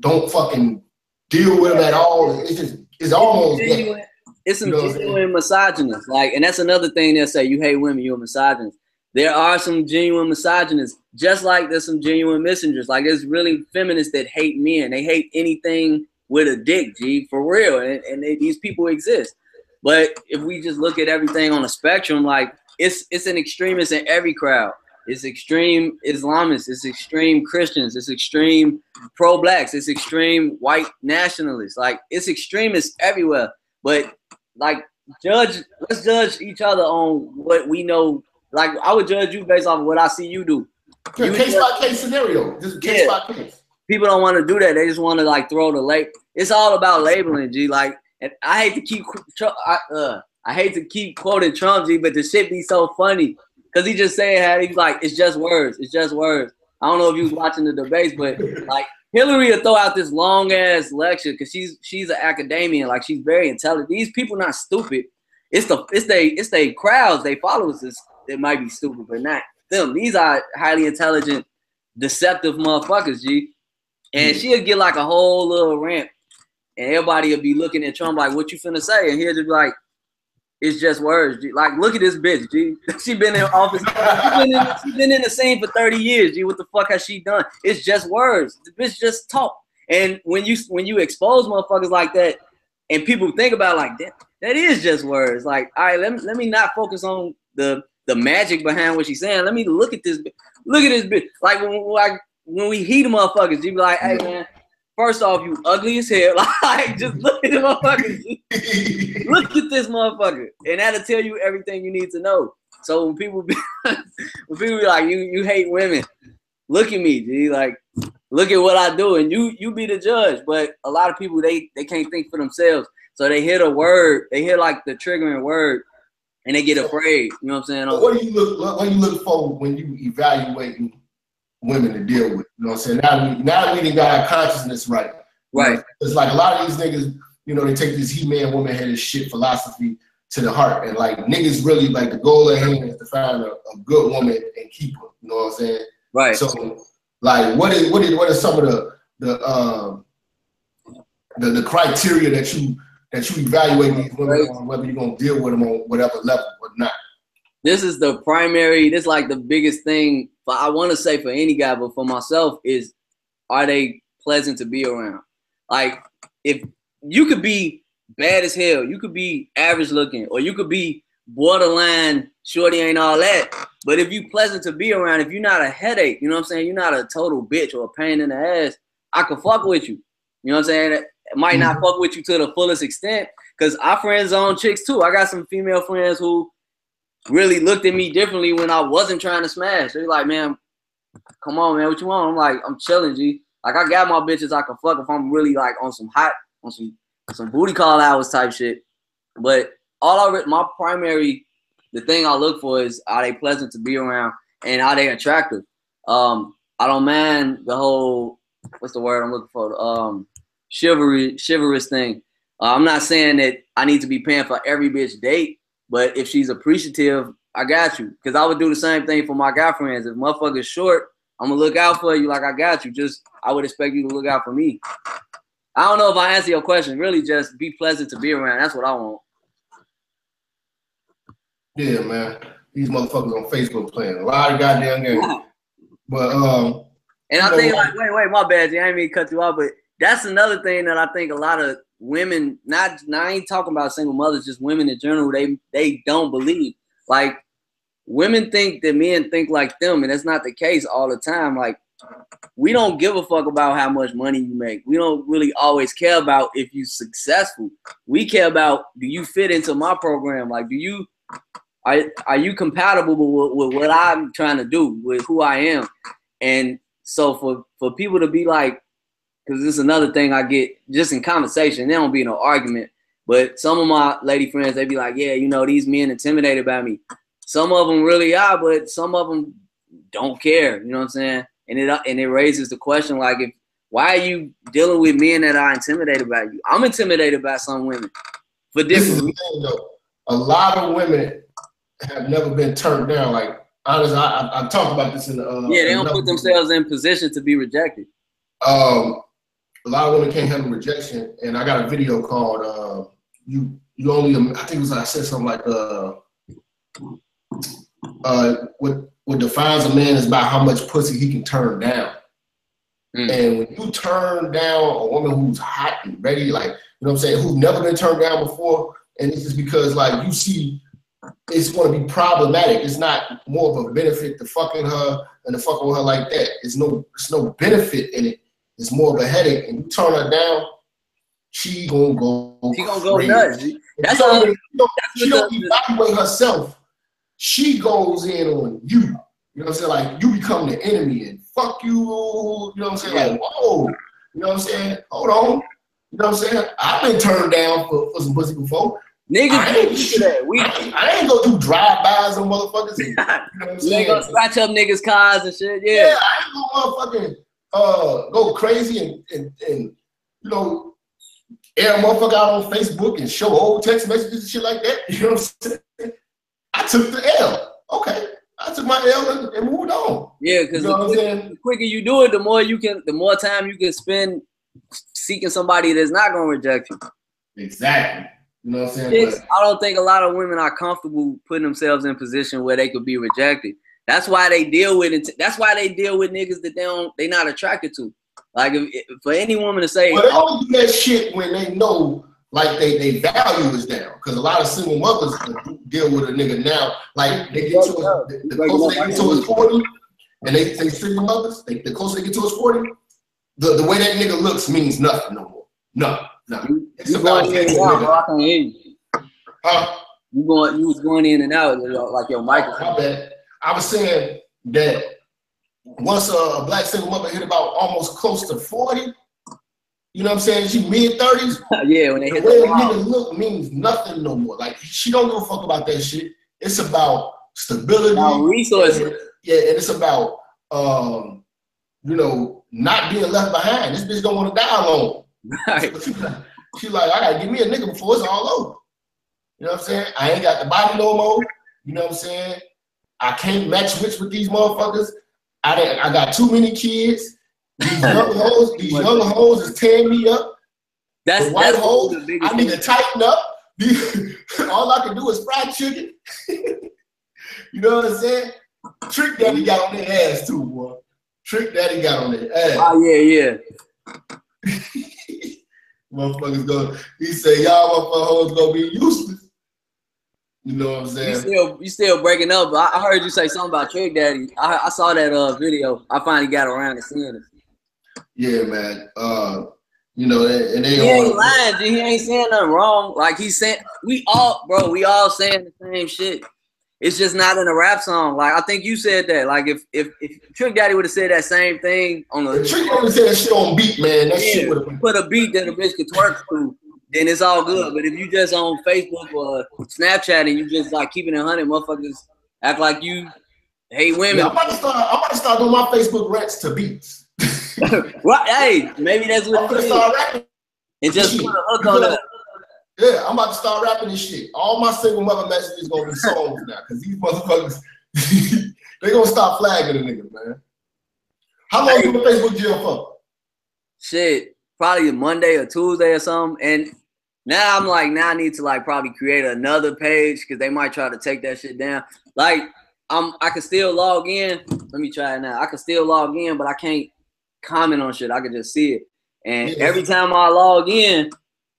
don't fucking deal with them at all. It's just it's almost genuine, it's some you know genuine misogynists. Like, and that's another thing they say you hate women, you're a misogynist. There are some genuine misogynists, just like there's some genuine messengers. Like there's really feminists that hate men. They hate anything with a dick, G, for real. And, and they, these people exist. But if we just look at everything on a spectrum, like it's it's an extremist in every crowd. It's extreme Islamists. It's extreme Christians. It's extreme pro-blacks. It's extreme white nationalists. Like it's extremists everywhere. But like judge, let's judge each other on what we know. Like I would judge you based off of what I see you do. You case by case scenario. Just case yeah. by case. People don't want to do that. They just want to like throw the label. It's all about labeling, G. Like, and I hate to keep, I, uh, I hate to keep quoting Trump, G, but the shit be so funny because he just saying how he's like, it's just words, it's just words. I don't know if you was watching the debates, but like Hillary will throw out this long ass lecture because she's she's an academician, like she's very intelligent. These people not stupid. It's the it's they it's they crowds, they followers that might be stupid, but not them. These are highly intelligent, deceptive motherfuckers, G. And she'll get like a whole little rant, and everybody will be looking at Trump like, "What you finna say?" And he'll just be like, it's just words. G. Like, look at this bitch, G. She been in office. she, been in, she been in the scene for 30 years, G. What the fuck has she done? It's just words. The bitch just talk. And when you when you expose motherfuckers like that, and people think about like that, that is just words. Like, all right, let me let me not focus on the the magic behind what she's saying. Let me look at this. Look at this bitch. Like when like when we heat motherfuckers, you be like, hey man, First off, you ugly as hell. Like, just look at the motherfucker. look at this motherfucker, and that'll tell you everything you need to know. So when people be, when people be like, you you hate women, look at me, G. Like, look at what I do, and you you be the judge. But a lot of people they they can't think for themselves, so they hear a word, they hear like the triggering word, and they get afraid. You know what I'm saying? What do you look? What do you look for when you evaluating women to deal with. You know what I'm saying? Now we now we didn't got our consciousness right. Right. It's like a lot of these niggas, you know, they take this he man woman headed shit philosophy to the heart. And like niggas really like the goal of him is to find a, a, good woman and keep her. You know what I'm saying? Right. So like what is what is what are some of the the um the, the criteria that you that you evaluate these women on whether you're gonna deal with them on whatever level or not? This is the primary, this is like the biggest thing but I want to say for any guy, but for myself, is are they pleasant to be around? Like if you could be bad as hell, you could be average looking, or you could be borderline shorty ain't all that. But if you pleasant to be around, if you're not a headache, you know what I'm saying? You're not a total bitch or a pain in the ass. I could fuck with you. You know what I'm saying? It might not mm-hmm. fuck with you to the fullest extent because I friends on chicks too. I got some female friends who really looked at me differently when I wasn't trying to smash. They're like, man, come on, man, what you want? I'm like, I'm chilling, G. Like I got my bitches I can fuck if I'm really like on some hot, on some some booty call hours type shit. But all I my primary, the thing I look for is are they pleasant to be around and are they attractive? Um, I don't mind the whole what's the word I'm looking for? Um, chivalry, chivalrous thing. Uh, I'm not saying that I need to be paying for every bitch date, but if she's appreciative, I got you. Cause I would do the same thing for my guy friends. If motherfucker's short, I'm gonna look out for you like I got you. Just I would expect you to look out for me. I don't know if I answer your question. Really, just be pleasant to be around. That's what I want. Yeah, man. These motherfuckers on Facebook playing a lot of goddamn games. but um and I think like wait, wait, my bad, G. I ain't mean to cut you off, but that's another thing that I think a lot of women, not, I ain't talking about single mothers, just women in general, they they don't believe. Like women think that men think like them, and that's not the case all the time. Like we don't give a fuck about how much money you make. We don't really always care about if you're successful. We care about do you fit into my program? Like, do you are, are you compatible with, with what I'm trying to do, with who I am? And so for for people to be like, because this is another thing I get just in conversation. There don't be no argument. But some of my lady friends, they be like, yeah, you know, these men intimidated by me. Some of them really are, but some of them don't care. You know what I'm saying? and it and it raises the question like if why are you dealing with men that are intimidated by you? I'm intimidated by some women for different reasons. A lot of women have never been turned down. Like honestly, I, I, I talked about this in the uh, yeah, they don't put themselves in position to be rejected. Um, a lot of women can't handle rejection, and I got a video called uh, "You You Only." I think it was I said something like uh, uh, what what defines a man is by how much pussy he can turn down. Mm. And when you turn down a woman who's hot and ready, like you know what I'm saying, who's never been turned down before, and it's just because like you see it's going to be problematic. It's not more of a benefit to fucking her and to fucking with her like that. It's no, it's no benefit in it. It's more of a headache. And you turn her down, she gonna go. She gonna go nuts. That's all. She don't, she don't evaluate herself. She goes in on you. You know what I'm saying? Like you become the enemy and fuck you. You know what I'm saying? Like whoa. You know what I'm saying? Hold on. You know what I'm saying? I've been turned down for, for some pussy before. Niggas I ain't, that. We, I ain't gonna do drive-bys on motherfuckers. You know what I'm saying? gonna scratch up niggas' cars and shit. Yeah. Yeah, I ain't gonna motherfucking uh, go crazy and, and, and you know air a motherfucker out on Facebook and show old text messages and shit like that. You know what I'm saying? I took the L. Okay. I took my L and, and moved on. Yeah, because you know the, the, quicker you do it, the more you can, the more time you can spend seeking somebody that's not gonna reject you. Exactly. You know what I'm saying? But, I don't think a lot of women are comfortable putting themselves in position where they could be rejected. That's why they deal with it. That's why they deal with niggas that they don't they not attracted to. Like if, for any woman to say, but they only do that shit when they know like they they value is down. Because a lot of single mothers deal with a nigga now. Like they get to a, the, the closer they get to us forty, and they they single mothers. They, the closer they get to us forty, the, the way that nigga looks means nothing no more. No. No, it's you about going in and out, bro. I can hear you. Huh? You going? You was going in and out like your microphone. My bad. I was saying that once a black single mother hit about almost close to forty, you know what I'm saying? She mid thirties. yeah, when they hit the way the nigga look means nothing no more. Like she don't give a fuck about that shit. It's about stability, about resources. And, yeah, and it's about um, you know, not being left behind. This bitch don't want to die alone. Right. She like, I gotta give me a nigga before it's all over. You know what I'm saying? I ain't got the body no more. You know what I'm saying? I can't match wits with these motherfuckers. I I got too many kids. These young hoes, these young hoes is tearing me up. That's the white that's hoes. I need to tighten up. all I can do is fry chicken. you know what I'm saying? Trick Daddy got on their ass too, boy. Trick Daddy got on their ass. Oh yeah, yeah. motherfuckers go. He said, "Y'all motherfuckers gonna be useless." You know what I'm saying? You still, you still breaking up. I, I heard you say something about Trick Daddy. I, I saw that uh video. I finally got around to seeing it. Yeah, man. Uh, you know, and they he ain't lying. Dude. He ain't saying nothing wrong. Like he said, we all, bro, we all saying the same shit. It's just not in a rap song. Like I think you said that. Like if if, if Trick Daddy would have said that same thing on the Trick Daddy said that shit on beat, man. That yeah, shit would have put a beat that a bitch could twerk to, then it's all good. But if you just on Facebook or Snapchat and you just like keeping it hundred, motherfuckers act like you hate women. Yeah, I'm about to start. I'm about to start doing my Facebook rants to beats. well, hey, maybe that's what. I'm gonna start rapping. And just put a hook on that. Yeah, I'm about to start rapping this shit. All my single mother messages gonna be songs now, cause these motherfuckers they gonna stop flagging the nigga, man. How long you been Facebook jail for? Shit, probably a Monday or Tuesday or something. And now I'm like, now I need to like probably create another page because they might try to take that shit down. Like, I'm I can still log in. Let me try it now. I can still log in, but I can't comment on shit. I can just see it. And every time I log in,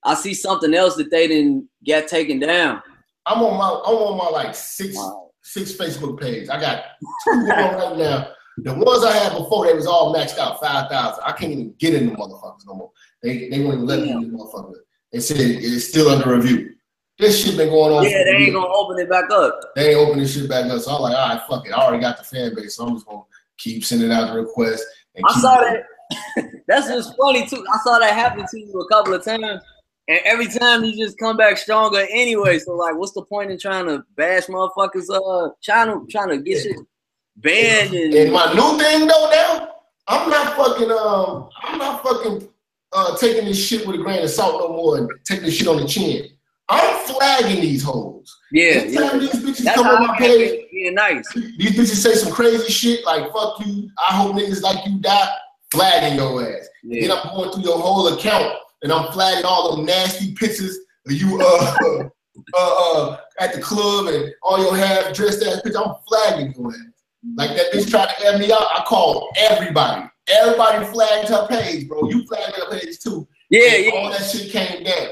I see something else that they didn't get taken down. I'm on my I'm on my like six wow. six Facebook page. I got two going right now. The ones I had before, they was all maxed out, five thousand. I can't even get in the motherfuckers no more. They they won't even let me in the motherfucker. They said it's still under review. This shit been going on. Yeah, they ain't gonna open it back up. They ain't opening shit back up. So I'm like, all right, fuck it. I already got the fan base, so I'm just gonna keep sending out the requests. I saw that. That's just funny too. I saw that happen to you a couple of times. And every time you just come back stronger anyway. So like, what's the point in trying to bash motherfuckers? Uh, trying to trying to get shit banned. And, and my new thing though now, I'm not fucking um I'm not fucking uh taking this shit with a grain of salt no more and taking this shit on the chin. I'm flagging these hoes. Yeah, yeah. these bitches That's come on my page, being nice. these bitches say some crazy shit like fuck you, I hope niggas like you die, flagging your ass. Then Yeah. I'm going through your whole account and I'm flagging all them nasty pictures of you uh uh, uh at the club and all your half dressed ass pictures. I'm flagging your ass. Like that bitch tried to air me out. I called everybody. Everybody flagged her page, bro. You flagged her page too. Yeah, And yeah. All that shit came down.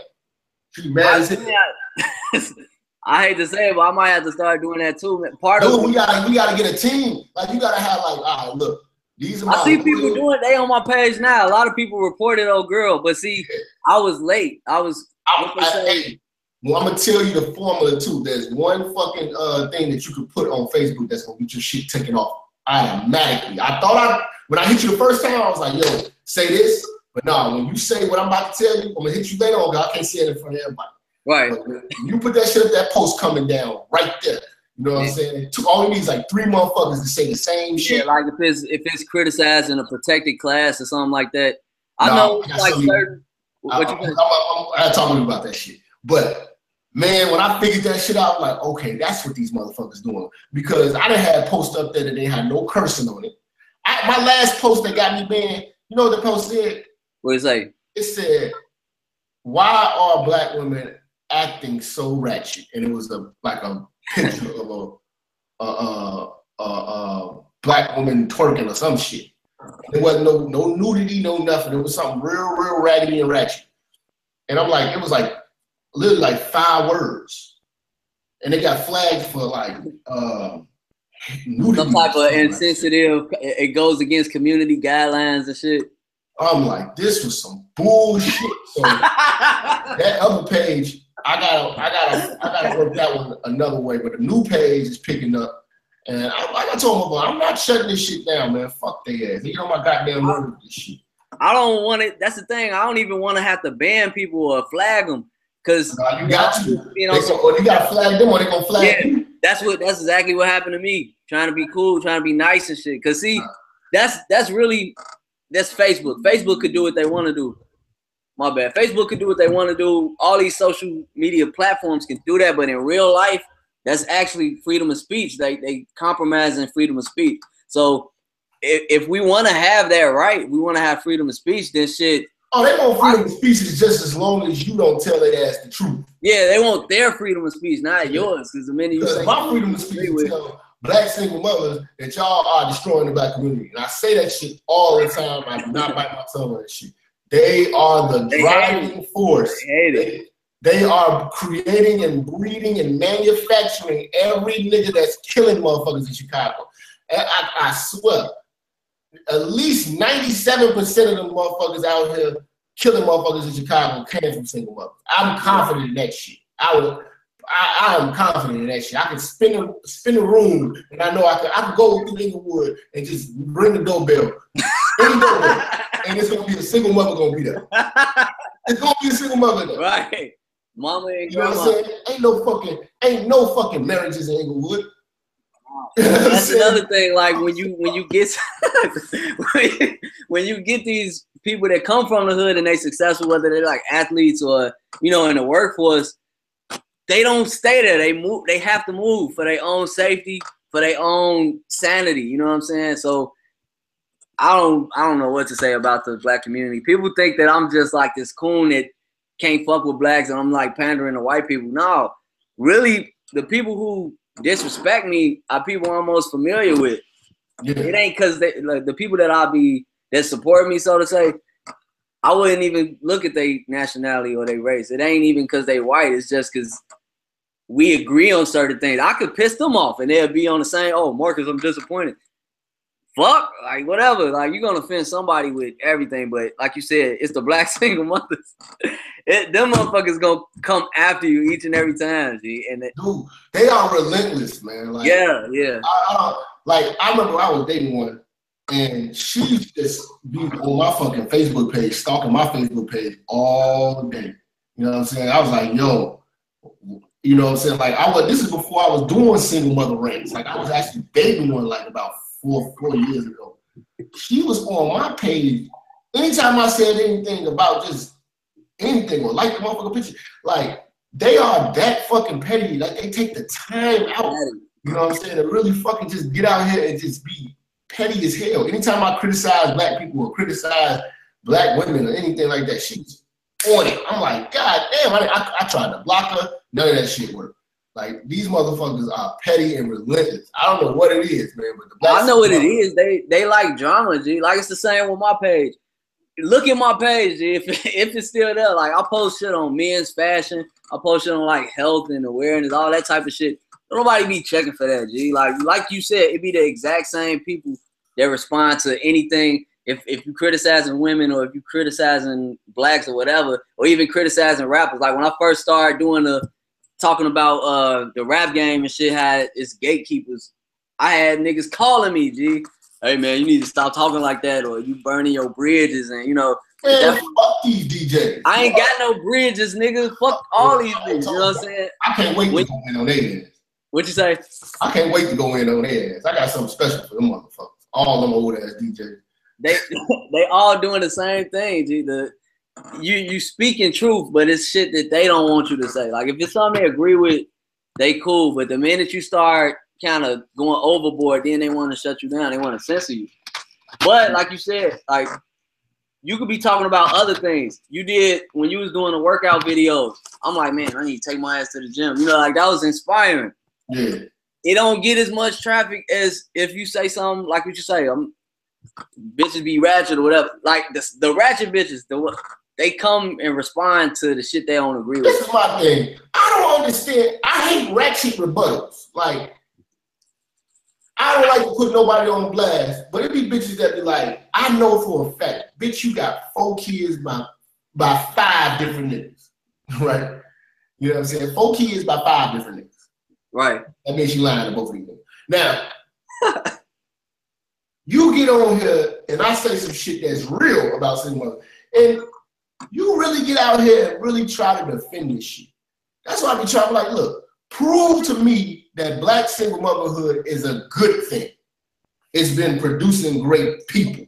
She mad as hell. I hate to say it, but I might have to start doing that too. man. Part of Dude, we gotta we gotta get a team. Like you gotta have like, all right, look, these are I see people doing they on my page now. A lot of people reported old girl, but see, I was late. I was I, I, well, I'm gonna tell you the formula too. There's one fucking uh thing that you could put on Facebook that's gonna get your shit taken off automatically. I thought I when I hit you the first time, I was like, yo, say this. But no, when you say what I'm about to tell you, I'm gonna hit you later on, I can't say it in front of everybody. right. But you put that shit up, that post coming down right there. You know what I'm saying? It took all you need is like three motherfuckers to say the same Yeah, shit. like if it's if it's criticized in a protected class or something like that. I No, know I like certain I, what I, you I'm? I'm, I talk to you about that shit. But man, when I figured that shit out, I'm like, okay, that's what these motherfuckers doing. Because I done had posts up there that they had no cursing on it. I, my last post that got me banned, you know what the post said? What you say? It said, "Why are black women acting so ratchet?" And it was a like a picture of a a, a, a, a black woman twerking or some shit. There wasn't no no nudity, no nothing. It was something real, real raggedy and ratchet. And I'm like, it was like literally like five words, and they got flagged for like uh. Some type of something like insensitive. It goes against community guidelines and shit. I'm like, this was some bullshit. So that other page, I gotta, I gotta, I gotta work that one another way. But the new page is picking up, and I, like I told my boy, I'm not shutting this shit down, man. Fuck they ass. They know my goddamn nerve with this shit. I don't want it. That's the thing. I don't even want to have to ban people or flag them because Nah, you got to. you know go, or you gotta flag them, or they gonna flag Yeah. you. that's what that's exactly what happened to me. Trying to be cool, trying to be nice and shit. Cause see, that's that's really that's Facebook. Facebook could do what they want to do. My bad. Facebook could do what they want to do. All these social media platforms can do that, but in real life, that's actually freedom of speech. They they compromising freedom of speech. So if, if we want to have that right, we want to have freedom of speech. Then shit, Oh, they want freedom of speech just as long as you don't tell their ass the truth. yeah, they want their freedom of speech, not yours. Because the minute you say my freedom of speech with- black single mothers that y'all are destroying the black community. And I say that shit all the time. I do not bite my tongue on that shit. They are the They driving force. they it. They, they are creating and breeding and manufacturing every nigga that's killing motherfuckers in Chicago. And I, I swear, at least 97% of them motherfuckers out here killing motherfuckers in Chicago came from single mothers. I'm confident in that shit. I would I, I am confident in that shit. I can spin a spin a room and I know I can I can go through Englewood and just ring the doorbell. Ring the doorbell. and it's gonna be a single mother gonna be there. It's gonna be a single mother there. right. Mama and You know what I'm saying? Ain't no fucking ain't no fucking marriages in Englewood. You know what I'm That's another thing. Like when you when you get when you get these people that come from the hood and they successful, whether they're like athletes or you know in the workforce, they don't stay there. They move. They have to move for their own safety, for their own sanity. You know what I'm saying? So I don't I don't know what to say about the black community. People think that I'm just like this coon that can't fuck with blacks and I'm like pandering to white people. No, really, the people who disrespect me are people I'm most familiar with. Yeah. It ain't cause they like the people that I be that support me, so to say. I wouldn't even look at their nationality or their race. It ain't even cause they white. It's just cause we agree on certain things. I could piss them off and they'll be on the same. Oh, Marcus, I'm disappointed. Fuck, like whatever. Like you're gonna offend somebody with everything, but like you said, it's the black single mothers. It, them motherfuckers gonna come after you each and every time, G. And it, Dude, they are relentless, man. Like yeah, yeah. I, I like. I remember I was dating one, and she just be on my fucking Facebook page, stalking my Facebook page all day. You know what I'm saying? I was like, yo, you know what I'm saying? Like I was. This is before I was doing single mother rants. Like I was actually dating one like about four four years ago. she was on my page. Anytime I said anything about just anything or like the motherfucker picture, like they are that fucking petty. Like they take the time out. You know what I'm saying? To really fucking just get out here and just be petty as hell. Anytime I criticize black people or criticize black women or anything like that, she's on it. I'm like, God damn, I, I, I tried to block her. None of that shit worked. Like these motherfuckers are petty and relentless. I don't know what it is, man. But the I know what it is. They they like drama, G. Like it's the same with my page. Look at my page, G. If if it's still there, like I post shit on men's fashion. I post shit on like health and awareness, all that type of shit. Nobody be checking for that, G. Like like you said, it be the exact same people that respond to anything. If if you criticizing women or if you criticizing blacks or whatever, or even criticizing rappers. Like when I first started doing the talking about uh the rap game and shit had its gatekeepers. I had niggas calling me, G. Hey man, you need to stop talking like that, or you burning your bridges, and you know. Man, fuck these DJs. I ain't got no bridges, nigga. Fuck all these niggas. You know what I'm saying? I can't wait when, to go in on their ass. What you say? I can't wait to go in on their ass. I got something special for them motherfuckers. All them old ass DJs. They they all doing the same thing, G. The you you speaking truth, but it's shit that they don't want you to say. Like if it's something they agree with, they cool. But the minute you start kind of going overboard, then they want to shut you down. They want to censor you. But like you said, like you could be talking about other things. You did when you was doing the workout videos. I'm like, man, I need to take my ass to the gym. You know, like that was inspiring. Yeah. It don't get as much traffic as if you say something like what you say. I'm bitches be ratchet or whatever. Like the, the ratchet bitches, the they come and respond to the shit they don't agree with. This is my thing. I don't understand. I hate ratchet rebuttals. Like, I don't like to put nobody on blast, but it be bitches that be like, I know for a fact, bitch, you got four kids by by five different niggas, right? You know what I'm saying? Four kids by five different niggas. Right. That means you lying to both of you. Now, you get on here and I say some shit that's real about single mother, and you really get out here and really try to defend this shit. That's why I be trying to like, look, prove to me that black single motherhood is a good thing. It's been producing great people.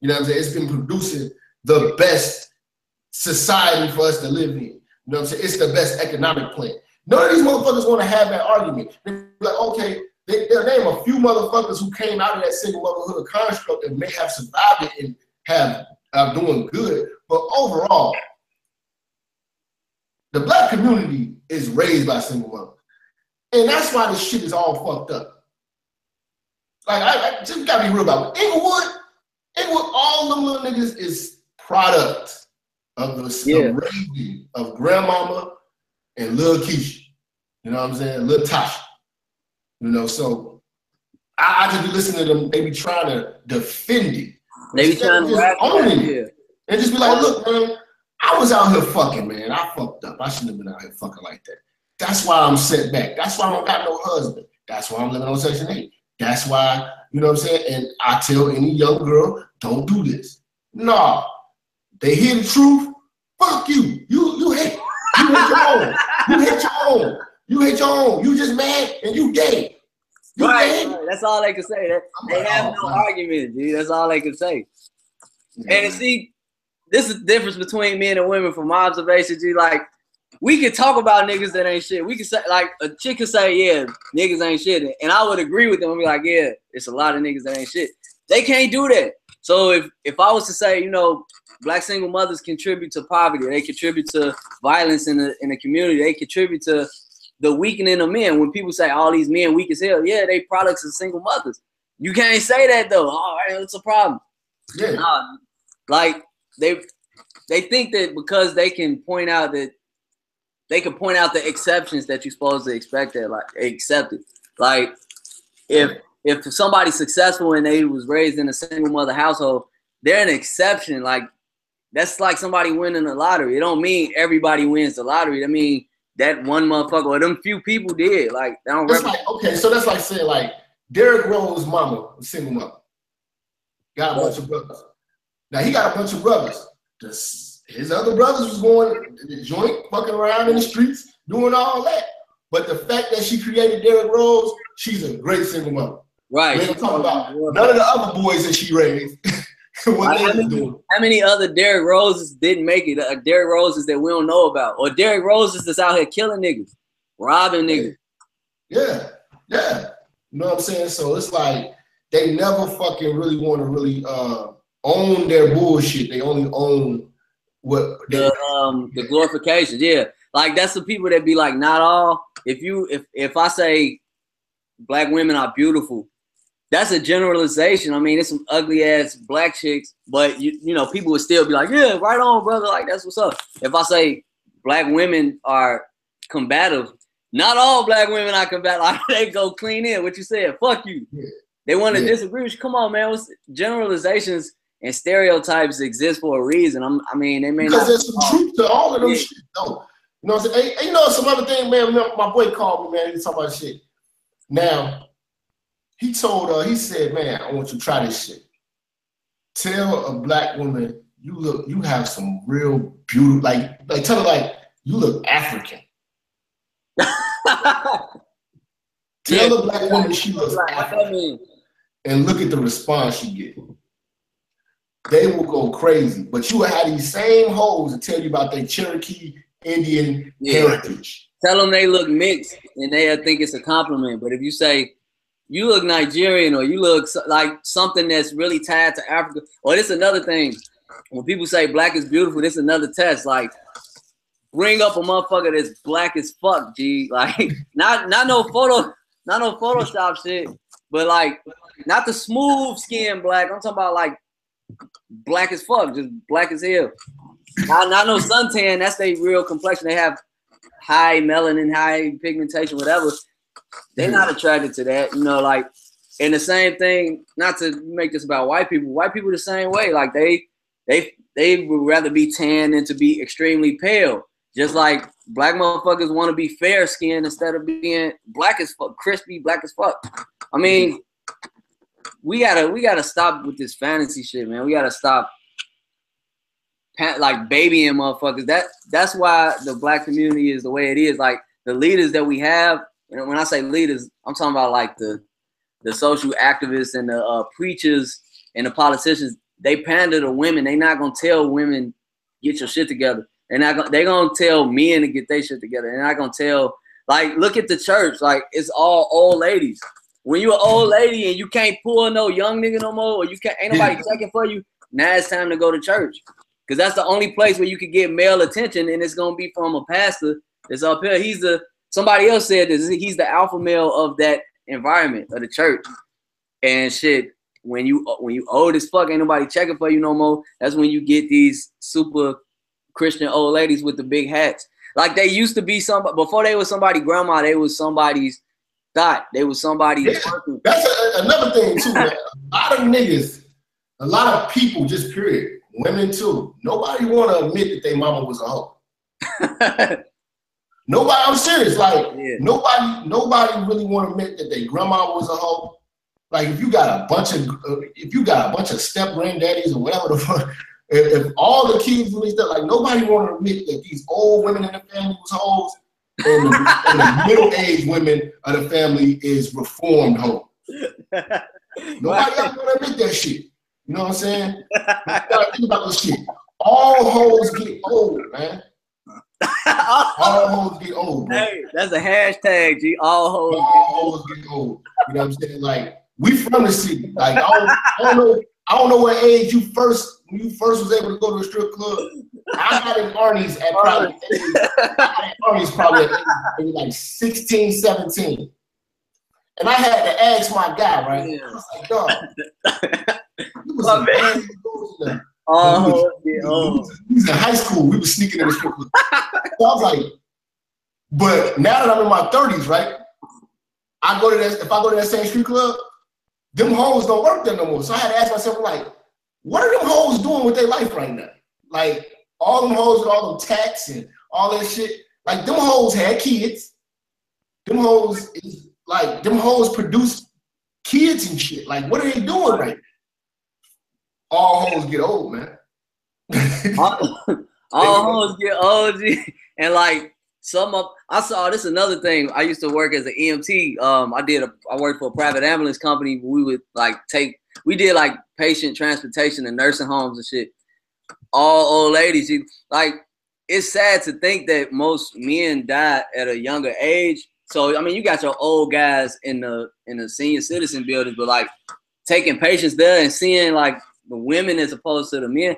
You know what I'm saying? It's been producing the best society for us to live in. You know what I'm saying? It's the best economic plan. None of these motherfuckers want to have that argument. They're like, okay, they, will name a few motherfuckers who came out of that single motherhood construct and may have survived it and have are doing good. But overall, the black community is raised by single mothers. And that's why this shit is all fucked up. Like, I, I just gotta be real about it. Englewood, Englewood, all them little niggas is product of the yeah. raising of grandmama and Lil Keisha. You know what I'm saying? Lil Tasha. You know, so I, I just be listening to them, they be trying to defend it. They be trying to owning it. And just be like, look, man, I was out here fucking, man. I fucked up. I shouldn't have been out here fucking like that. That's why I'm set back. That's why I don't got no husband. That's why I'm living on Section 8. That's why, you know what I'm saying? And I tell any young girl, don't do this. Nah. They hear the truth, fuck you. You you hate. You hate your own. You hate your own. You hate your own. You just mad and you gay. Right, right, That's all they can say. That, they have oh, no argument, dude. That's all they can say. Yeah. And see, this is the difference between men and women from my observation, G. Like, we could talk about niggas that ain't shit. We can say, like, a chick can say, yeah, niggas ain't shit. And I would agree with them and be like, yeah, it's a lot of niggas that ain't shit. They can't do that. So if if I was to say, you know, black single mothers contribute to poverty, they contribute to violence in the in the community, they contribute to the weakening of men. When people say all these men weak as hell, yeah, they products of single mothers. You can't say that though. All right, it's a problem. Yeah. Nah, like they they think that because they can point out that they can point out the exceptions that you're supposed to expect that like accept it. Like if if somebody's successful and they was raised in a single mother household, they're an exception. Like that's like somebody winning the lottery. It don't mean everybody wins the lottery. I mean that one motherfucker or them few people did. Like they don't. Like, okay, so that's like saying like Derrick Rose's mama, single mother, got a bunch of brothers. Now he got a bunch of brothers. his other brothers was going the joint, fucking around in the streets, doing all that. But the fact that she created Derrick Rose, she's a great single mother. Right. We ain't talking about none of the other boys that she raised. what how, many, how many other Derrick Roses didn't make it? Uh, Derrick Roses that we don't know about, or Derrick Roses that's out here killing niggas, robbing niggas. Yeah, yeah. You know what I'm saying? So it's like they never fucking really want to really uh, own their bullshit. They only own what the um the glorification. Yeah, like that's the people that be like, not all. If you if if I say black women are beautiful, that's a generalization. I mean, it's some ugly ass black chicks, but you you know people would still be like, yeah, right on, brother. Like that's what's up. If I say black women are combative, not all black women are combative. Like they go clean in. What you said? Fuck you. Yeah. They want to yeah. disagree with you. Come on, man. What's generalizations and stereotypes exist for a reason. I'm, i mean, they may because not. there's some truth to all of them yeah. shit, though. You know what I'm saying? Hey, you know some other thing, man. My boy called me, man. He's talking about shit. Now, he told her, he said, man, I want you to try this shit. Tell a black woman you look, you have some real beauty, like, like tell her like you look African. Tell yeah, the black woman she looks African. And look at the response she get. They will go crazy. But you will have these same hoes to tell you about their Cherokee Indian yeah. heritage. Tell them they look mixed and they think it's a compliment. But if you say, you look Nigerian or you look like something that's really tied to Africa. Or this another thing. When people say black is beautiful, this is another test. Like bring up a motherfucker that's black as fuck, G. Like not not no photo, not no Photoshop shit, but like not the smooth skin black. I'm talking about like black as fuck, just black as hell. Not, not no suntan. That's their real complexion. They have high melanin, high pigmentation, whatever they're not attracted to that. You know, like and the same thing. Not to make this about white people. White people the same way. Like they they they would rather be tan than to be extremely pale. Just like black motherfuckers want to be fair skinned instead of being black as fuck, crispy, black as fuck. I mean, we gotta we gotta stop with this fantasy shit, man. We gotta stop like babying motherfuckers. That that's why the black community is the way it is. Like the leaders that we have know, when I say leaders, I'm talking about like the the social activists and the uh, preachers and the politicians. They pander to women. They not gonna tell women get your shit together. They're not gonna. They gonna tell men to get their shit together. They're not gonna tell. Like, look at the church. Like, it's all old ladies. When you're an old lady and you can't pull no young nigga no more, or you can't ain't nobody checking for you, now it's time to go to church. Cause that's the only place where you can get male attention, and it's gonna be from a pastor that's up here. He's the somebody else said this. He's the alpha male of that environment of the church. And shit, when you when you old as fuck, ain't nobody checking for you no more. That's when you get these super Christian old ladies with the big hats. Like they used to be some before they was somebody grandma, they was somebody's thought. They was somebody. yeah, That's a, another thing too. A lot of niggas, a lot of people, just period, women too. Nobody want to admit that their mama was a hoe. Nobody, I'm serious. Like yeah. nobody, nobody really want to admit that their grandma was a hoe. Like if you got a bunch of, uh, if you got a bunch of step granddaddies or whatever the fuck, if, if all the kids really stuff, like nobody want to admit that these old women in the family was hoes, and the, and the middle-aged women of the family is reformed hoes. Nobody else want to admit that shit. You know what I'm saying? You gotta think about this shit. All hoes get old, man all hoes get old, bro. Hey, that's a hashtag, G. All hoes. All hoes get old. You know what I'm saying? Like we from the city. Like I don't, I don't know. I don't know what age you first when you first was able to go to a strip club. I got in Arnie's at probably Arnie's probably at maybe like 16, 17. And I had to ask my guy, right? Yeah. I was like, dog, oh, oh. you was a man Oh, we, was, we was in high school. We were sneaking in the strip club. so I was like, but now that I'm in my 30s, right? I go to that, if I go to that same street club, them hoes don't work there no more. So I had to ask myself, like, what are them hoes doing with their life right now? Like, all them hoes with all them tats and all that shit. Like, them hoes had kids. Them hoes is like, them hoes produce kids and shit. Like, what are they doing right Now? all hoes get old, man. all, all hoes get old, and like some of I saw this another thing. I used to work as an EMT. Um, I did a I worked for a private ambulance company. We would like take we did like patient transportation and nursing homes and shit. All old ladies. You, like it's sad to think that most men die at a younger age. So I mean, you got your old guys in the in the senior citizen buildings, but like taking patients there and seeing like the women as opposed to the men,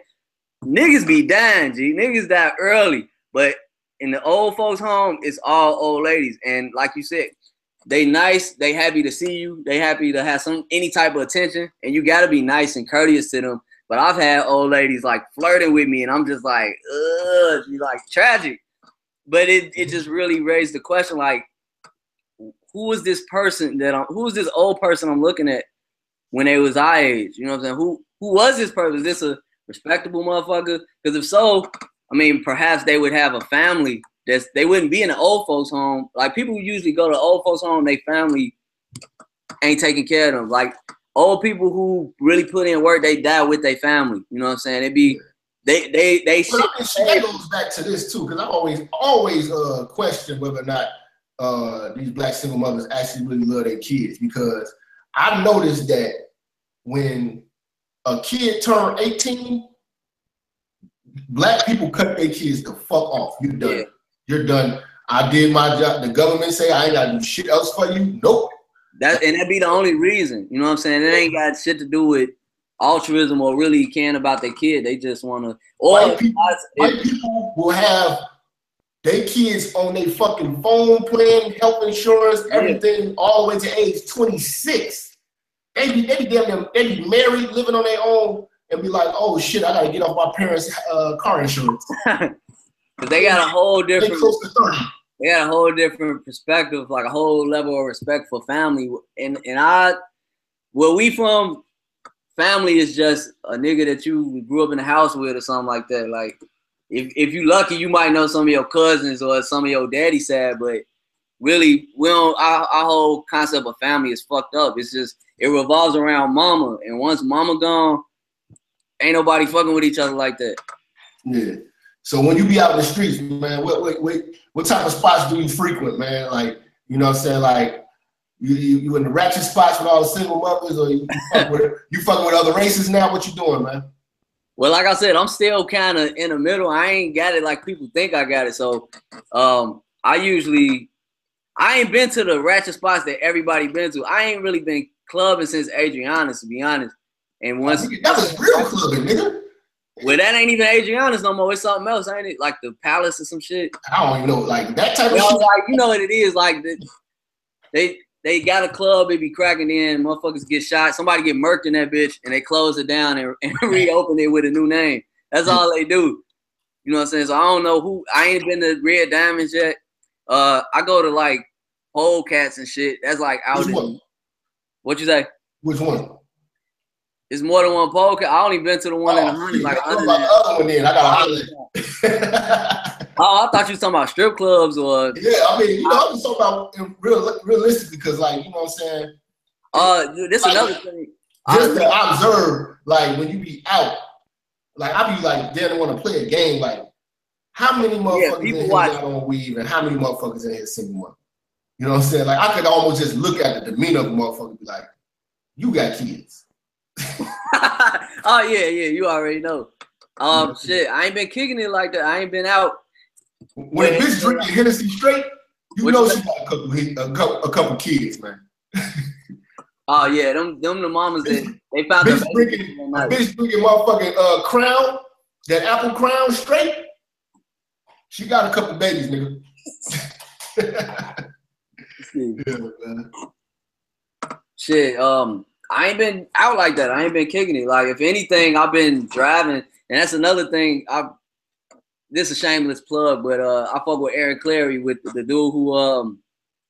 niggas be dying. G niggas die early, but in the old folks' home, it's all old ladies, and like you said, they nice, they happy to see you, they happy to have some any type of attention, and you got to be nice and courteous to them. But I've had old ladies like flirting with me, and I'm just like, ugh, you like tragic. But it it mm-hmm. just really raised the question, like, who is this person that I'm? Who is this old person I'm looking at when they was our age? You know what I'm saying? Who who was this person? Is this a respectable motherfucker? Because if so, I mean, perhaps they would have a family that's they wouldn't be in an old folks home. Like people who usually go to old folks home, they family ain't taking care of them. Like old people who really put in work, they die with their family. You know what I'm saying? They be they they they. But I mean, that goes back to this too, because I always always uh question whether or not uh these black single mothers actually really love their kids because I noticed that when a kid turned 18, black people cut their kids the fuck off. You're done. Yeah. You're done. I did my job. The government say I ain't gotta do shit else for you. Nope. That and that be the only reason. You know what I'm saying? It ain't got shit to do with altruism or really caring about their kid. They just wanna or white people, white people will have their kids on their fucking phone plan, health insurance, everything, yeah. all the way to age 26. They be they be damn them, they be married, living on their own, and be like, oh shit, I gotta get off my parents' uh, car insurance. They got a whole different. They got a whole different perspective, like a whole level of respect for family. And and I, where we from, family is just a nigga that you grew up in the house with or something like that. Like if if you lucky, you might know some of your cousins or some of your daddy side, but really, we don't. Our, our whole concept of family is fucked up. It's just it revolves around mama, and once mama gone, ain't nobody fucking with each other like that. Yeah. So when you be out in the streets, man, what what what, what type of spots do you frequent, man? Like, you know what I'm saying? Like you, you, you in the ratchet spots with all the single mothers or you, you fuck with you fucking with other races now? What you doing, man? Well, like I said, I'm still kind of in the middle. I ain't got it like people think I got it. So um I usually I ain't been to the ratchet spots that everybody been to. I ain't really been clubbing since Adriana's, to be honest. And once that was real clubbing, nigga. Well, that ain't even Adriana's no more. It's something else, ain't it? Like the Palace or some shit. I don't even know, like that type of shit. Like, you know what it is? Like the, they they got a club, they be cracking in, motherfuckers get shot, somebody get murked in that bitch, and they close it down and, and reopen it with a new name. That's all they do. You know what I'm saying? So I don't know who. I ain't been to Red Diamonds yet. Uh, I go to like pole Cats and shit. That's like out Which. One? What you say? Which one? It's more than one pole. I only been to the one oh, in the hundred. Like I about the other one then. I got a oh, I thought you was talking about strip clubs or. Yeah, I mean, you know, I'm just talking about real, realistically because, like, you know what I'm saying. Uh, dude, this like, another thing. Just to observe, like, when you be out, like, I be like, don't want to play a game. Like, how many motherfuckers yeah, in here got on weave, and how many motherfuckers in here single one? You know what I'm saying? Like, I could almost just look at the demeanor of a motherfucker and be like, you got kids. oh yeah, yeah, you already know. Um, shit, I ain't been kicking it like that. I ain't been out. When bitch drinking Hennessy straight, you know she got a couple, a couple, a couple kids, man. oh yeah, them, them the mamas that they found. Bitch drinking, bitch drinking motherfucking uh, crown, that apple crown straight. She got a couple babies, nigga. yeah, man. Shit, um, I ain't been out like that. I ain't been kicking it. Like if anything, I've been driving, and that's another thing. I this is a shameless plug, but uh, I fuck with Eric Clarey with the, the dude who um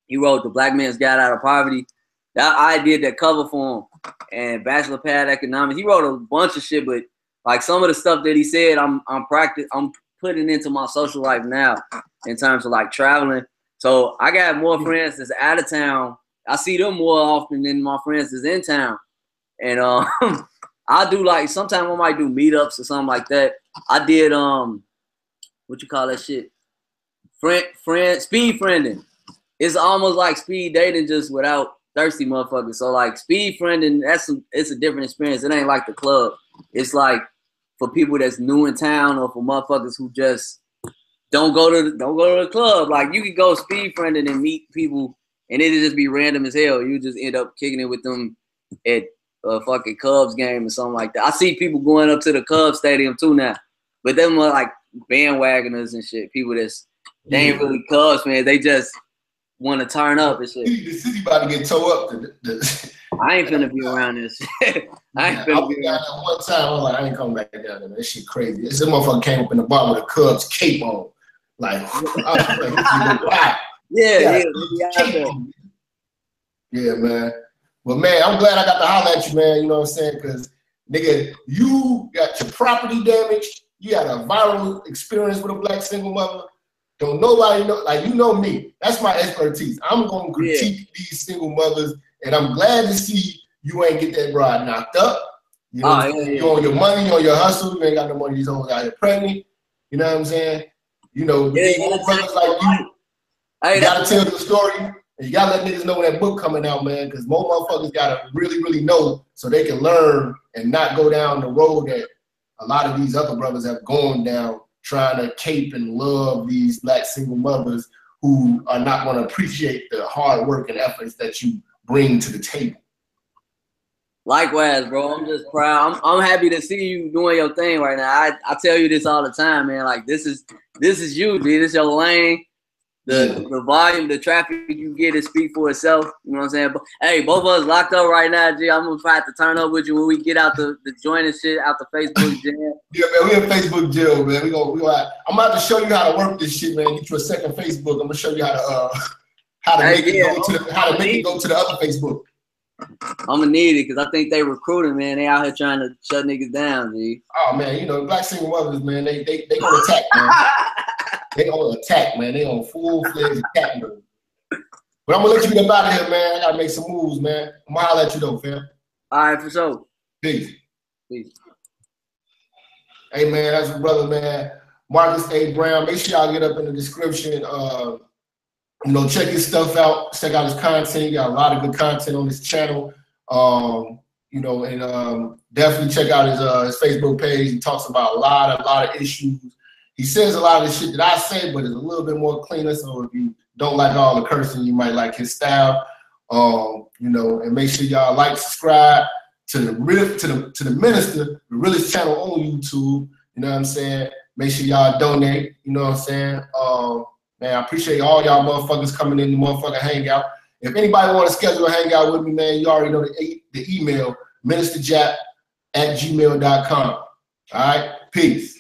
he wrote the Black Man's Guide Out of Poverty. That I did that cover for him, and Bachelor Pad Economics. He wrote a bunch of shit, but like some of the stuff that he said, I'm I'm practice I'm putting into my social life now in terms of like traveling. So I got more friends that's out of town I see them more often than my friends is in town. And um I do like sometimes I might do meetups or something like that. I did um what you call that shit? friend, friend, speed friending. It's almost like speed dating, just without thirsty motherfuckers. So like speed friending, that's it's a different experience. It ain't like the club. It's like for people that's new in town or for motherfuckers who just don't go to don't go to the club. Like you can go speed friending and meet people, and it'd just be random as hell. You just end up kicking it with them at a fucking Cubs game or something like that. I see people going up to the Cubs stadium too now, but them are like bandwagoners and shit. People that's they ain't really Cubs man. They just want to turn up and shit. The city about to get towed up. The, the, I ain't finna be around this. I ain't finna I be down around. there one time. I'm like, I ain't coming back down there. This shit crazy. This motherfucker came up in the bar with a Cubs cape on. Like, I was like, this nigga wild. Yeah, Yeah. yeah, we out there. Yeah, man. Well, man, I'm glad I got to holler at you, man. You know what I'm saying? Because, nigga, you got your property damaged. You had a viral experience with a black single mother. Don't nobody know, like, you know me. That's my expertise. I'm going to critique these single mothers, and I'm glad to see you ain't get that bride knocked up. You ah, know, Oh, yeah, yeah. you on your money, you on your hustle. You ain't got no money. These hoes out here pregnant. You know what I'm saying? You know, Yeah, yeah, brothers like you, Hey, you gotta tell the story. And you gotta let niggas know when that book coming out, man, because more motherfuckers gotta really, really know so they can learn and not go down the road that a lot of these other brothers have gone down trying to cape and love these black single mothers who are not gonna appreciate the hard work and efforts that you bring to the table. Likewise, bro. I'm just proud. I'm, I'm happy to see you doing your thing right now. I, I tell you this all the time, man. Like this is this is you, dude. This is your lane. The the volume, the traffic you get is speak for itself. You know what I'm saying? But hey, both of us locked up right now, G. I'm gonna try to turn up with you when we get out the, the joint and shit out the Facebook jam. Yeah, man, we in Facebook jail, man. We gonna, we gonna, I'm about to show you how to work this shit, man. Get you a second Facebook. I'm gonna show you how to uh how to Hey, make yeah. it go to the, how to make it go to the other Facebook. I'm gonna need it because I think they recruiting, man. They out here trying to shut niggas down, G. Oh man, you know, black single mothers, man, they they they gonna attack, man. They gonna attack, man. They on full fledged attack mode. But I'm gonna let you get out of here, man. I gotta make some moves, man. I'm gonna holler at you though, fam. All right, for sure. Peace. Peace. Hey man, that's your brother, man. Marcus A. Brown. Make sure y'all get up in the description. Uh, you know, check his stuff out. Check out his content. He got a lot of good content on his channel. Um, you know, and um, definitely check out his uh, his Facebook page. He talks about a lot, a lot of issues. He says a lot of the shit that I say, but it's a little bit more cleaner. So if you don't like all the cursing, you might like his style. Um, you know, and make sure y'all like, subscribe to the to the to the minister, the realest channel on YouTube. You know what I'm saying? Make sure y'all donate. You know what I'm saying? Um, man, I appreciate all y'all motherfuckers coming in the motherfucking hangout. If anybody want to schedule a hangout with me, man, you already know the the email ministerjap at gmail.com. All right, peace.